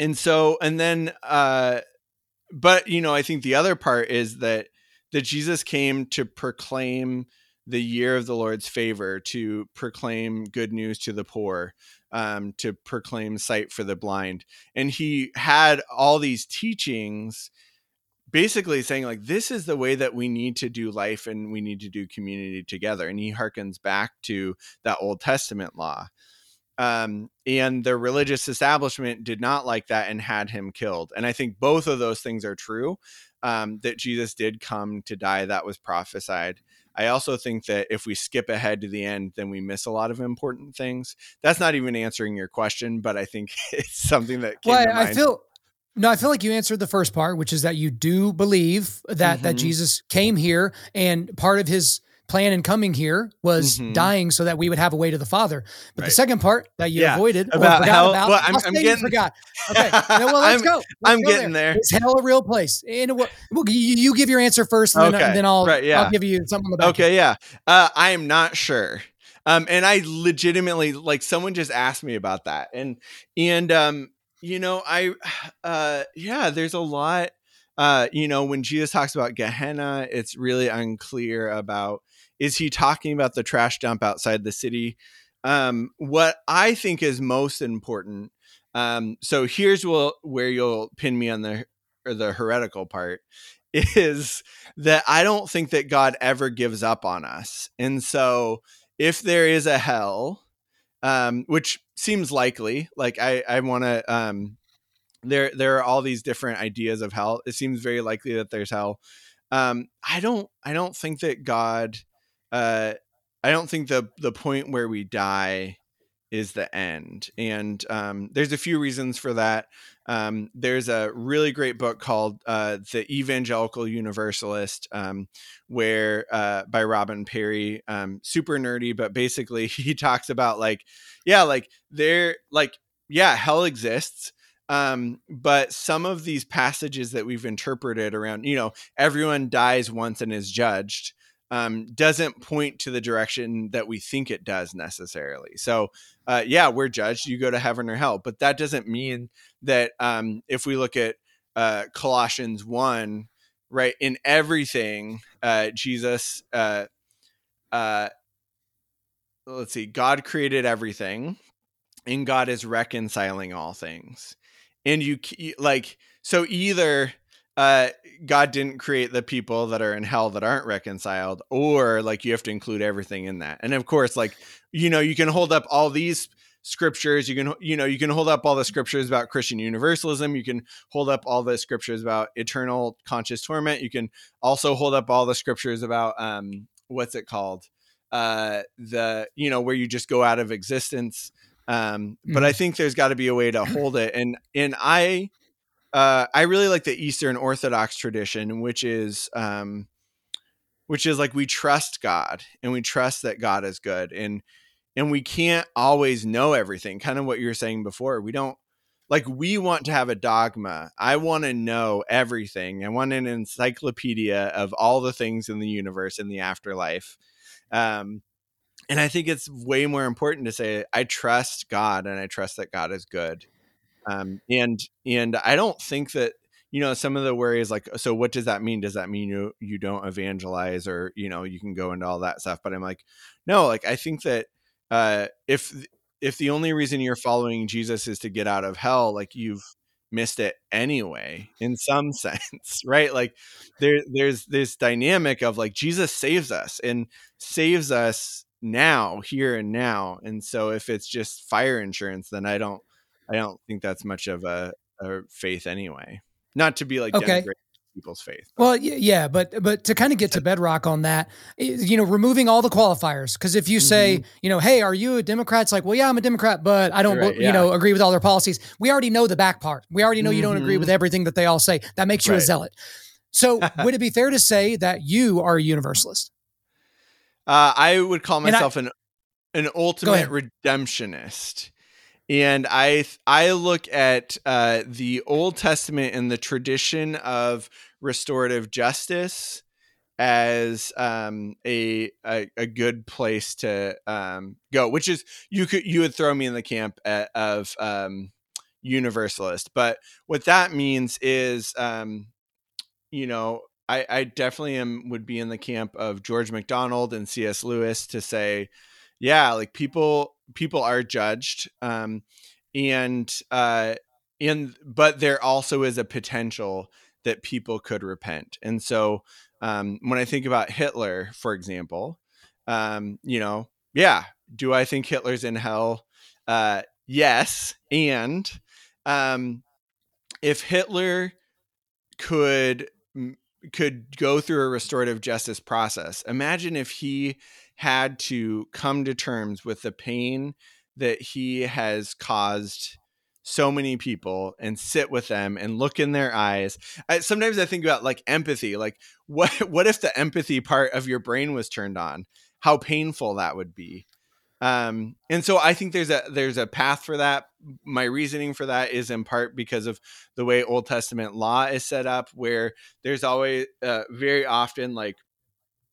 S2: and so and then uh but you know i think the other part is that that jesus came to proclaim the year of the lord's favor to proclaim good news to the poor um, to proclaim sight for the blind. And he had all these teachings basically saying like this is the way that we need to do life and we need to do community together. And he harkens back to that old testament law. Um, and the religious establishment did not like that and had him killed. And i think both of those things are true um, that jesus did come to die that was prophesied. I also think that if we skip ahead to the end then we miss a lot of important things. That's not even answering your question but i think it's something that
S1: well, i feel no, I feel like you answered the first part, which is that you do believe that mm-hmm. that Jesus came here and part of his plan in coming here was mm-hmm. dying so that we would have a way to the Father. But right. the second part that you yeah. avoided
S2: about hell, about, well, I'm, I'm getting
S1: forgot. Okay, no, well, let's
S2: I'm,
S1: go. Let's
S2: I'm
S1: go
S2: getting there.
S1: there. Is hell a real place? And well, you, you, give your answer first, and, okay. then, and then, I'll right, yeah. I'll give you something.
S2: About okay, yeah. Uh, I am not sure. Um, and I legitimately like someone just asked me about that, and and um, you know, I, uh, yeah, there's a lot. Uh, you know, when Jesus talks about Gehenna, it's really unclear about is he talking about the trash dump outside the city? Um, what I think is most important. Um, so here's will, where you'll pin me on the or the heretical part is that I don't think that God ever gives up on us. And so if there is a hell, um, which seems likely, like I, I want to, um, there, there are all these different ideas of hell. It seems very likely that there's hell. Um, I don't, I don't think that God, uh, I don't think the the point where we die is the end. And um, there's a few reasons for that. Um, there's a really great book called uh, The Evangelical Universalist, um, where uh, by Robin Parry, um, super nerdy, but basically he talks about like, yeah, like there, like, yeah, hell exists. Um, but some of these passages that we've interpreted around, you know, everyone dies once and is judged um, doesn't point to the direction that we think it does necessarily. So, uh, yeah, we're judged. You go to heaven or hell, but that doesn't mean that um, if we look at uh, Colossians one, right, in everything, uh, Jesus, uh, uh, let's see, God created everything, and God is reconciling all things, and you like so either uh, God didn't create the people that are in hell that aren't reconciled, or like you have to include everything in that. And of course, like you know, you can hold up all these scriptures. You can you know you can hold up all the scriptures about Christian universalism. You can hold up all the scriptures about eternal conscious torment. You can also hold up all the scriptures about um what's it called uh the you know where you just go out of existence. Um, but I mm-hmm. think there's got to be a way to hold it, and and I uh, I really like the Eastern Orthodox tradition, which is um, which is like we trust God and we trust that God is good, and and we can't always know everything. Kind of what you were saying before. We don't like we want to have a dogma. I want to know everything. I want an encyclopedia of all the things in the universe in the afterlife. Um, and I think it's way more important to say I trust God and I trust that God is good um, and and I don't think that you know some of the worries like so what does that mean? Does that mean you you don't evangelize or you know you can go into all that stuff? But i'm like no like i think that uh if if the only reason you're following jesus is to get out of hell like you've missed it anyway in some sense right? Like there there's this dynamic of like jesus saves us and saves us now here and now. And so if it's just fire insurance then i don't I don't think that's much of a, a faith anyway. Not to be like okay. people's faith.
S1: But. Well, yeah, but but to kind of get to bedrock on that, you know, removing all the qualifiers. Because if you say, mm-hmm. you know, hey, are you a Democrat? It's like, well, yeah, I'm a Democrat, but I don't, right, you yeah. know, agree with all their policies. We already know the back part. We already know mm-hmm. you don't agree with mm-hmm. everything that they all say. That makes you right. a zealot. So, would it be fair to say that you are a universalist?
S2: Uh, I would call myself I, an an ultimate redemptionist and I I look at uh, the Old Testament and the tradition of restorative justice as um, a, a, a good place to um, go. Which is you could you would throw me in the camp at, of um, universalist, but what that means is um, you know I, I definitely am would be in the camp of George MacDonald and C.S. Lewis to say, yeah, like people people are judged um, and uh, and but there also is a potential that people could repent and so um, when i think about hitler for example um, you know yeah do i think hitler's in hell? Uh, yes and um, if hitler could could go through a restorative justice process imagine if he had to come to terms with the pain that he has caused so many people and sit with them and look in their eyes. I, sometimes I think about like empathy, like what what if the empathy part of your brain was turned on? How painful that would be. Um, and so I think there's a there's a path for that. My reasoning for that is in part because of the way Old Testament law is set up, where there's always uh, very often like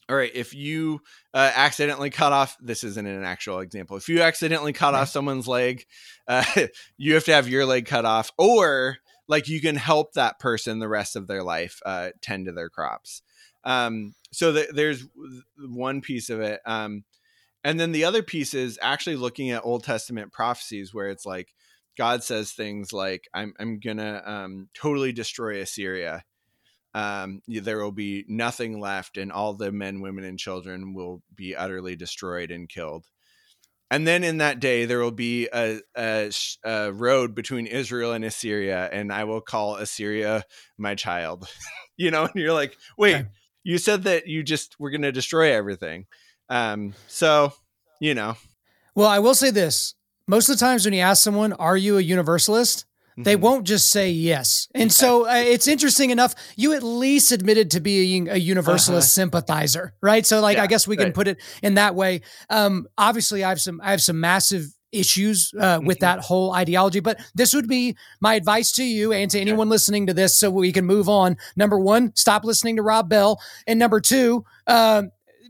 S2: all right, if you uh, accidentally cut off, this isn't an actual example. If you accidentally cut off someone's leg, uh, you have to have your leg cut off, or like you can help that person the rest of their life uh, tend to their crops. Um, so th- there's one piece of it. Um, and then the other piece is actually looking at Old Testament prophecies where it's like God says things like, I'm, I'm going to um, totally destroy Assyria um, there will be nothing left, and all the men, women, and children will be utterly destroyed and killed. And then in that day, there will be a, a, a road between Israel and Assyria, and I will call Assyria my child. you know, and you're like, wait, okay. you said that you just were going to destroy everything. Um, so, you know.
S1: Well, I will say this most of the times when you ask someone, Are you a universalist? They mm-hmm. won't just say yes. And so uh, it's interesting enough. You at least admitted to being a universalist uh-huh. sympathizer, right? So like, yeah, I guess we right. can put it in that way. Um, obviously I have some, I have some massive issues uh, with mm-hmm. that whole ideology. But this would be my advice to you and to anyone listening to this so we can move on. Number one, stop listening to Rob Bell. And number two, uh,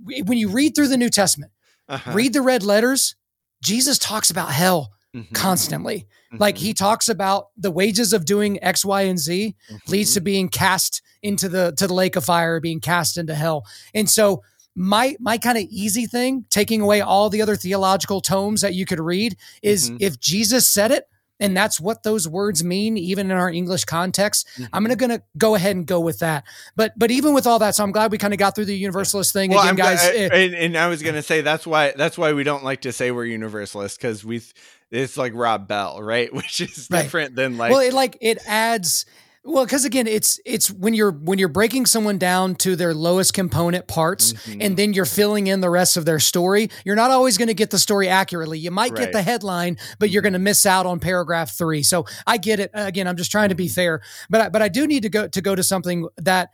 S1: when you read through the New Testament, uh-huh. read the red letters, Jesus talks about hell mm-hmm. constantly. Mm-hmm. Like he talks about the wages of doing X, Y, and Z mm-hmm. leads to being cast into the to the lake of fire, being cast into hell. And so my my kind of easy thing, taking away all the other theological tomes that you could read, is mm-hmm. if Jesus said it, and that's what those words mean even in our english context mm-hmm. i'm gonna gonna go ahead and go with that but but even with all that so i'm glad we kind of got through the universalist thing well, again I'm, guys I,
S2: and, and, i was gonna say that's why that's why we don't like to say we're universalist because we it's like rob bell right which is different than like
S1: well it like it adds well, because again, it's it's when you're when you're breaking someone down to their lowest component parts, mm-hmm. and then you're filling in the rest of their story. You're not always going to get the story accurately. You might right. get the headline, but you're going to miss out on paragraph three. So I get it. Again, I'm just trying to be mm-hmm. fair, but I, but I do need to go to go to something that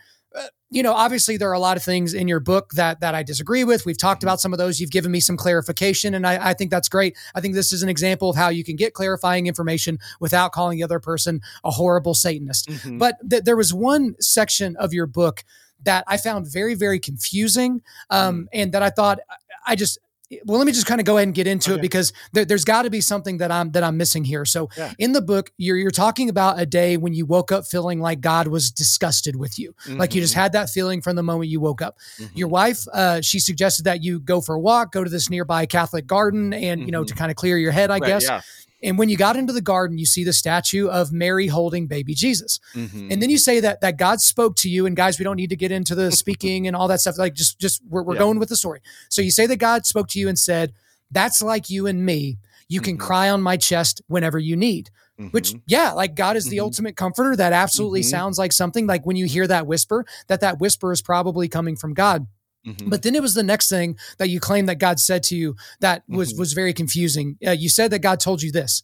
S1: you know, obviously there are a lot of things in your book that that I disagree with. We've talked mm-hmm. about some of those. You've given me some clarification, and I, I, think that's great. I think this is an example of how you can get clarifying information without calling the other person a horrible Satanist. Mm-hmm. But th- there was one section of your book that I found very, very confusing, um, mm-hmm. and that I thought I just well let me just kind of go ahead and get into okay. it because there, has got to be something that i'm that i'm missing here so yeah. in the book you're you're talking about a day when you woke up feeling like god was disgusted with you mm-hmm. like you just mm-hmm. had that feeling from the moment you woke up mm-hmm. your wife uh, she suggested that you go for a walk go to this nearby catholic garden and mm-hmm. you know to mm-hmm. kind of clear your head i right, guess yeah. And when you got into the garden, you see the statue of Mary holding baby Jesus. Mm-hmm. And then you say that that God spoke to you. And guys, we don't need to get into the speaking and all that stuff. Like just just we're, we're yeah. going with the story. So you say that God spoke to you and said, "That's like you and me. You can mm-hmm. cry on my chest whenever you need." Mm-hmm. Which, yeah, like God is the mm-hmm. ultimate comforter. That absolutely mm-hmm. sounds like something like when you hear that whisper, that that whisper is probably coming from God. Mm-hmm. But then it was the next thing that you claimed that God said to you that was mm-hmm. was very confusing. Uh, you said that God told you this: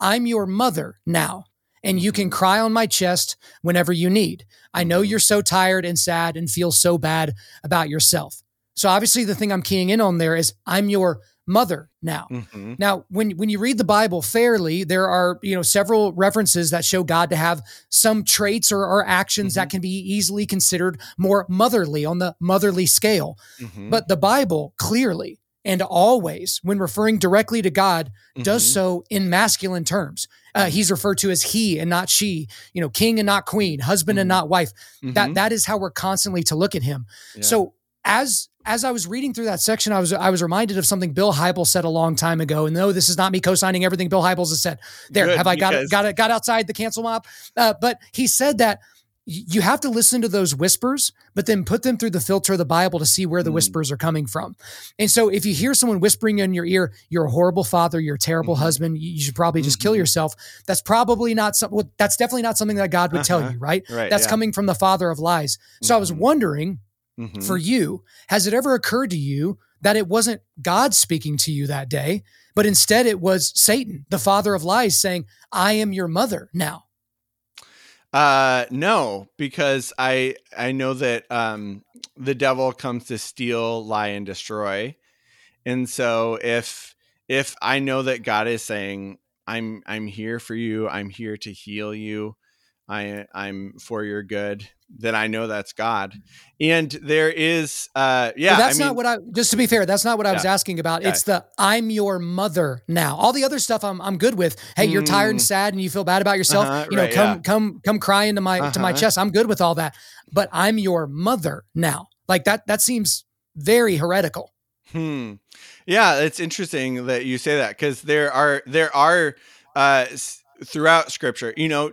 S1: "I'm your mother now, and you can mm-hmm. cry on my chest whenever you need. I know mm-hmm. you're so tired and sad and feel so bad about yourself." So obviously, the thing I'm keying in on there is I'm your mother now. Mm-hmm. Now, when when you read the Bible fairly, there are you know several references that show God to have some traits or, or actions mm-hmm. that can be easily considered more motherly on the motherly scale. Mm-hmm. But the Bible clearly and always, when referring directly to God, does mm-hmm. so in masculine terms. Uh, he's referred to as he and not she, you know, king and not queen, husband and mm-hmm. not wife. That mm-hmm. that is how we're constantly to look at him. Yeah. So as as I was reading through that section, I was I was reminded of something Bill Hybels said a long time ago. And no, this is not me co-signing everything Bill Hybels has said. There, Good, have I got it, got it, got outside the cancel mob? Uh, but he said that you have to listen to those whispers, but then put them through the filter of the Bible to see where the mm. whispers are coming from. And so, if you hear someone whispering in your ear, "You're a horrible father, you're a terrible mm-hmm. husband, you should probably just mm-hmm. kill yourself," that's probably not something. Well, that's definitely not something that God would uh-huh. tell you, right? right that's yeah. coming from the father of lies. So, mm-hmm. I was mm-hmm. wondering mm-hmm. for you, has it ever occurred to you that it wasn't God speaking to you that day, but instead it was Satan, the father of lies, saying, I am your mother now?
S2: Uh no, because I I know that um the devil comes to steal, lie and destroy. And so if if I know that God is saying I'm I'm here for you, I'm here to heal you, I I'm for your good, then I know that's God. And there is uh yeah,
S1: well, that's I mean, not what I just to be fair, that's not what I was asking about. Yeah. It's the I'm your mother now. All the other stuff I'm I'm good with. Hey, you're tired and mm. sad and you feel bad about yourself. Uh-huh, you know, right, come yeah. come come cry into my uh-huh. to my uh-huh. chest. I'm good with all that. But I'm your mother now. Like that that seems very heretical.
S2: Hmm. Yeah, it's interesting that you say that because there are there are uh throughout scripture, you know,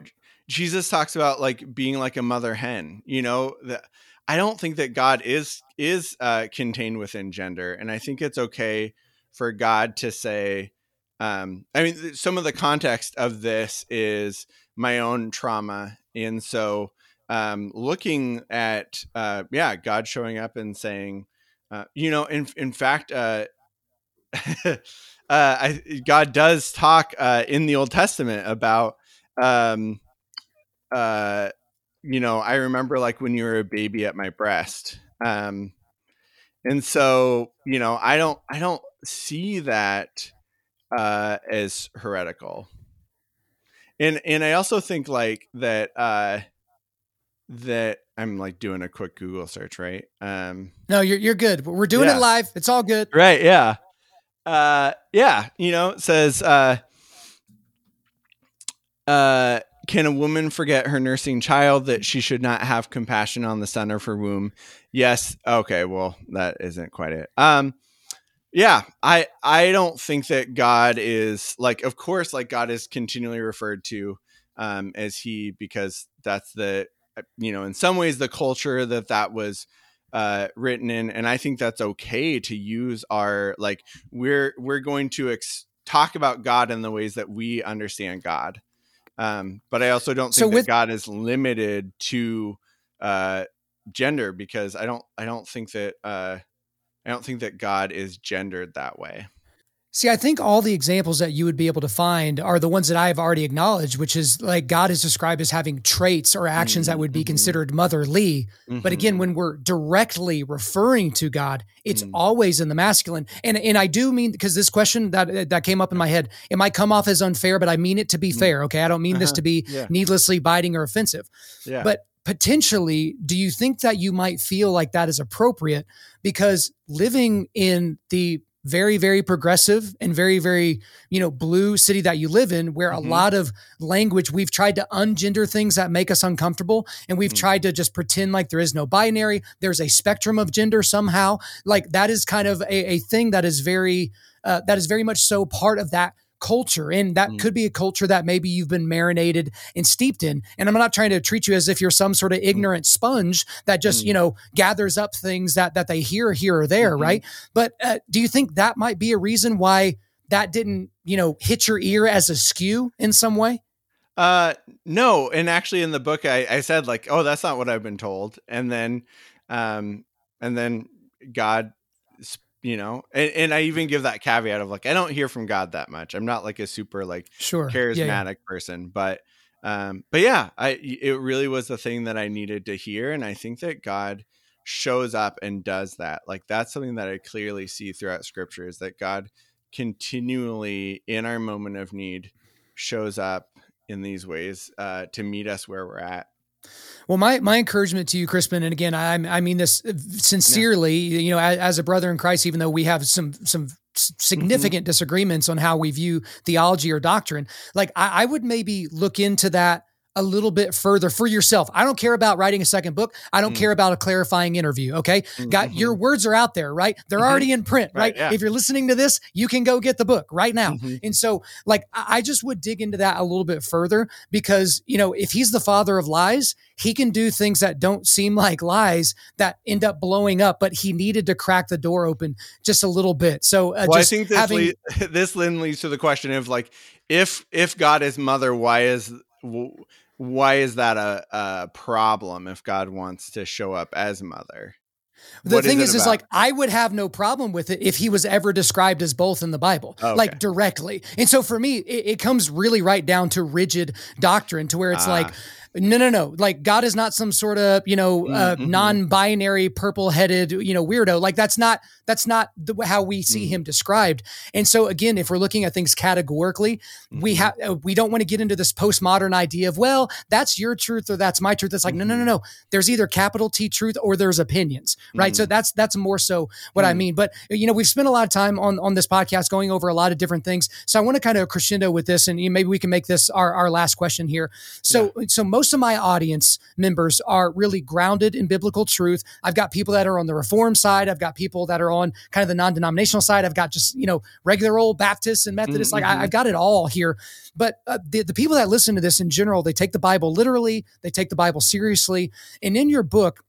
S2: Jesus talks about like being like a mother hen, you know, that I don't think that God is is uh, contained within gender, and I think it's okay for God to say. Um, I mean, some of the context of this is my own trauma, and so um, looking at uh, yeah, God showing up and saying, uh, you know, in in fact, uh, uh, I, God does talk uh, in the Old Testament about, um, uh, you know, I remember like when you were a baby at my breast, um, and so you know, I don't, I don't see that uh, as heretical, and and I also think like that. Uh, that I'm like doing a quick Google search, right? Um,
S1: no, you're you're good. We're doing yeah. it live. It's all good.
S2: Right? Yeah. Uh, yeah. You know, it says, uh, uh, can a woman forget her nursing child that she should not have compassion on the son of her womb? Yes. Okay. Well, that isn't quite it. Um, yeah, I I don't think that God is like, of course, like God is continually referred to um, as He because that's the uh, you know in some ways the culture that that was uh, written in and i think that's okay to use our like we're we're going to ex- talk about god in the ways that we understand god um, but i also don't think so with- that god is limited to uh, gender because i don't i don't think that uh, i don't think that god is gendered that way
S1: See, I think all the examples that you would be able to find are the ones that I have already acknowledged, which is like God is described as having traits or actions mm-hmm. that would be mm-hmm. considered motherly. Mm-hmm. But again, mm-hmm. when we're directly referring to God, it's mm. always in the masculine. And and I do mean because this question that that came up in my head, it might come off as unfair, but I mean it to be mm. fair. Okay, I don't mean uh-huh. this to be yeah. needlessly biting or offensive. Yeah. But potentially, do you think that you might feel like that is appropriate because living in the very very progressive and very very you know blue city that you live in where mm-hmm. a lot of language we've tried to ungender things that make us uncomfortable and we've mm-hmm. tried to just pretend like there is no binary there's a spectrum of gender somehow like that is kind of a, a thing that is very uh, that is very much so part of that culture and that mm. could be a culture that maybe you've been marinated and steeped in and i'm not trying to treat you as if you're some sort of mm. ignorant sponge that just mm. you know gathers up things that that they hear here or there mm-hmm. right but uh, do you think that might be a reason why that didn't you know hit your ear as a skew in some way
S2: uh no and actually in the book i i said like oh that's not what i've been told and then um and then god you know and, and i even give that caveat of like i don't hear from god that much. I'm not like a super like
S1: sure.
S2: Charismatic yeah, yeah. person but um but yeah i it really was the thing that i needed to hear and i think that god shows up and does that. Like that's something that i clearly see throughout scripture is that god continually in our moment of need shows up in these ways uh to meet us where we're at
S1: well, my my encouragement to you, Crispin, and again, I I mean this sincerely. Yeah. You know, as, as, a brother in Christ, even though we have some some significant mm-hmm. disagreements on how we view theology or doctrine, like I, I would maybe look into that a little bit further for yourself. I don't care about writing a second book. I don't mm. care about a clarifying interview. Okay. Mm-hmm. Got your words are out there, right? They're mm-hmm. already in print, right? right? Yeah. If you're listening to this, you can go get the book right now. Mm-hmm. And so, like, I just would dig into that a little bit further because, you know, if he's the father of lies, he can do things that don't seem like lies that end up blowing up, but he needed to crack the door open just a little bit. So, uh, well, I think
S2: this,
S1: having,
S2: this then leads to the question of like, if if God is mother, why is why is that a, a problem if God wants to show up as mother?
S1: The what thing is, is, is, like I would have no problem with it if he was ever described as both in the Bible, okay. like directly. And so for me, it, it, comes really right down to rigid doctrine, to where it's like ah. No, no, no. Like God is not some sort of, you know, uh, mm-hmm. non-binary purple-headed, you know, weirdo. Like that's not that's not the, how we see mm-hmm. him described. And so again, if we're looking at things categorically, mm-hmm. we have uh, we don't want to get into this postmodern idea of, well, that's your truth or that's my truth. It's like, no, no, no, no. There's either capital T truth or there's opinions, right? So mm-hmm. that's that's more so what I mm-hmm. mean. But you know, we've spent a lot of time on on this podcast going over a lot of different things. So I want to kind of crescendo with this, and maybe we can make this our our last question here. So yeah. so most most of my audience members are really grounded in biblical truth. I've got people that are on the reform side. I've got people that are on kind of the non-denominational side. I've got just, you know, regular old Baptists and Methodists. Mm-hmm. Like I, have got it all here. But uh, the, the people that listen to this in general, they take the Bible literally. They take the Bible seriously. And in your book,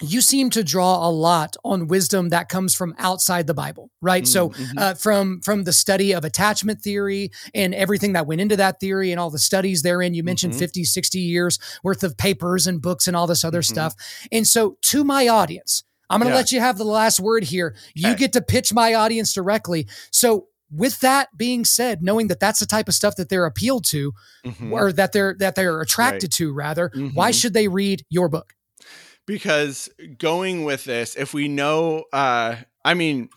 S1: you seem to draw a lot on wisdom that comes from outside the bible right mm, mm-hmm. so uh, from from the study of attachment theory and everything that went into that theory and all the studies therein you mentioned mm-hmm. 50 60 years worth of papers and books and all this other mm-hmm. stuff and so to my audience i'm going to yeah. let you have the last word here you okay. get to pitch my audience directly so with that being said knowing that that's the type of stuff that they're appealed to mm-hmm. or that they're that they're attracted right. to rather why mm-hmm. should they read your book
S2: because going with this, if we know, uh, I mean,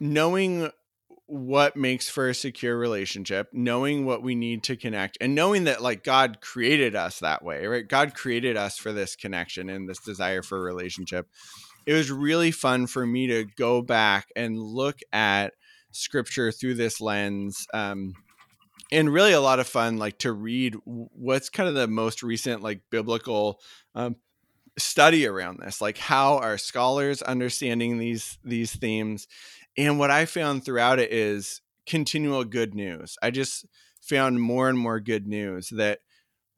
S2: knowing what makes for a secure relationship, knowing what we need to connect, and knowing that like God created us that way, right? God created us for this connection and this desire for relationship. It was really fun for me to go back and look at scripture through this lens. Um, and really a lot of fun like to read what's kind of the most recent like biblical um, study around this like how are scholars understanding these these themes? And what i found throughout it is continual good news. I just found more and more good news that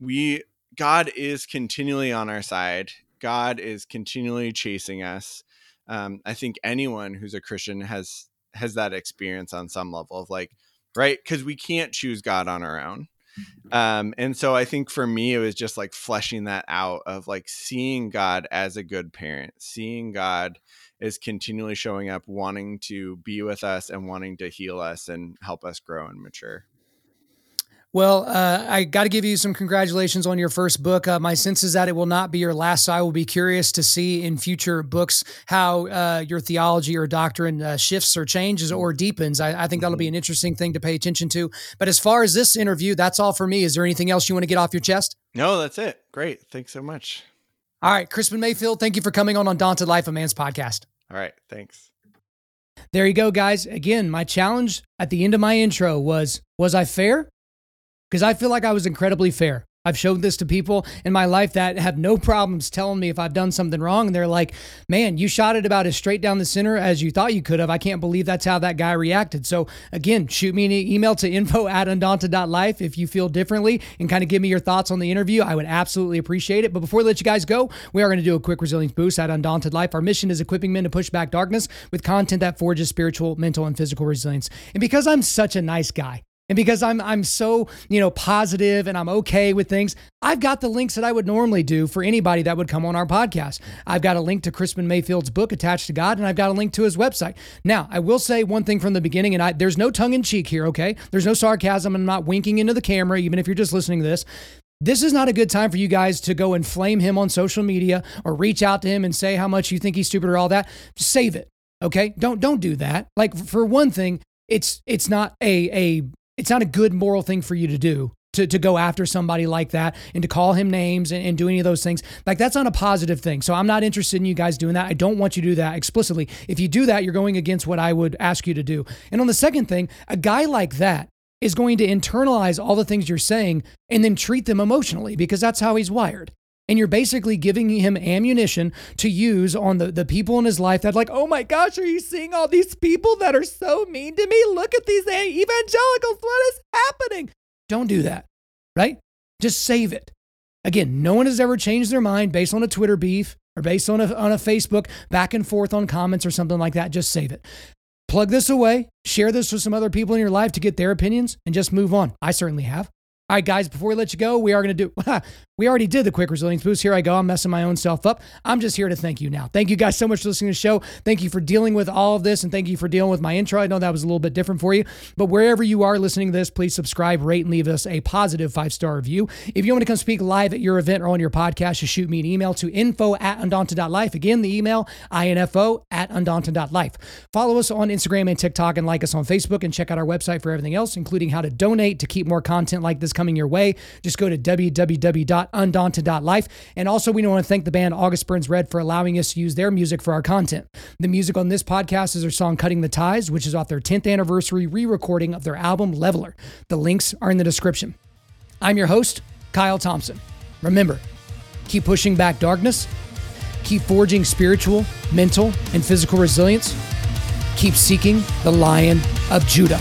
S2: we god is continually on our side. God is continually chasing us. Um, i think anyone who's a christian has has that experience on some level of like right? Because we can't choose god on our own um, and so I think for me, it was just like fleshing that out of like seeing God as a good parent, seeing God is continually showing up, wanting to be with us and wanting to heal us and help us grow and mature.
S1: Well, uh, I got to give you some congratulations on your first book. Uh, my sense is that it will not be your last. So I will be curious to see in future books how uh, your theology or doctrine uh, shifts or changes or deepens. I, I, think that'll be an interesting thing to pay attention to. But as far as this interview, that's all for me. Is there anything else you want to get off your chest?
S2: No, that's it. Great. Thanks so much.
S1: All right, Crispin Mayfield, thank you for coming on Undaunted Life of Man's podcast.
S2: All right, thanks.
S1: There you go, guys. Again, my challenge at the end of my intro was Was I fair? Because I feel like I was incredibly fair. I've showed this to people in my life that have no problems telling me if I've done something wrong. And they're like, man, you shot it about as straight down the center as you thought you could have. I can't believe that's how that guy reacted. So, again, shoot me an email to info at undaunted.life if you feel differently and kind of give me your thoughts on the interview. I would absolutely appreciate it. But before we let you guys go, we are going to do a quick resilience boost at Undaunted Life. Our mission is equipping men to push back darkness with content that forges spiritual, mental, and physical resilience. And because I'm such a nice guy, and because I'm I'm so, you know, positive and I'm okay with things, I've got the links that I would normally do for anybody that would come on our podcast. I've got a link to Crispin Mayfield's book Attached to God and I've got a link to his website. Now, I will say one thing from the beginning and I there's no tongue in cheek here, okay? There's no sarcasm. I'm not winking into the camera even if you're just listening to this. This is not a good time for you guys to go and flame him on social media or reach out to him and say how much you think he's stupid or all that. Save it. Okay? Don't don't do that. Like for one thing, it's it's not a a it's not a good moral thing for you to do to, to go after somebody like that and to call him names and, and, do any of those things. Like that's not a positive thing. So I'm not interested in you guys doing that. I don't want you to do that explicitly. If you do that, you're going against what I would ask you to do. And on the second thing, a guy like that is going to internalize all the things you're saying and then treat them emotionally because that's how he's wired. And you're basically giving him ammunition to use on the, the people in his life that, like, oh my gosh, are you seeing all these people that are so mean to me? Look at these evangelicals. What is happening? Don't do that, right? Just save it. Again, no one has ever changed their mind based on a Twitter beef or based on a, on a Facebook back and forth on comments or something like that. Just save it. Plug this away, share this with some other people in your life to get their opinions, and just move on. I certainly have. All right, guys, before we let you go, we are going to do, we already did the quick resilience boost. Here I go. I'm messing my own self up. I'm just here to thank you now. Thank you guys so much for listening to the show. Thank you for dealing with all of this and thank you for dealing with my intro. I know that was a little bit different for you, but wherever you are listening to this, please subscribe, rate, and leave us a positive five star review. If you want to come speak live at your event or on your podcast, just shoot me an email to info at undaunted.life. Again, the email info at undaunted.life. Follow us on Instagram and TikTok and like us on Facebook and check out our website for everything else, including how to donate to keep more content like this coming your way. Just go to www.undaunted.life. And also, we want to thank the band August Burns Red for allowing us to use their music for our content. The music on this podcast is their song Cutting the Ties, which is off their 10th anniversary re recording of their album Leveler. The links are in the description. I'm your host, Kyle Thompson. Remember, keep pushing back darkness, keep forging spiritual, mental, and physical resilience, keep seeking the Lion of Judah.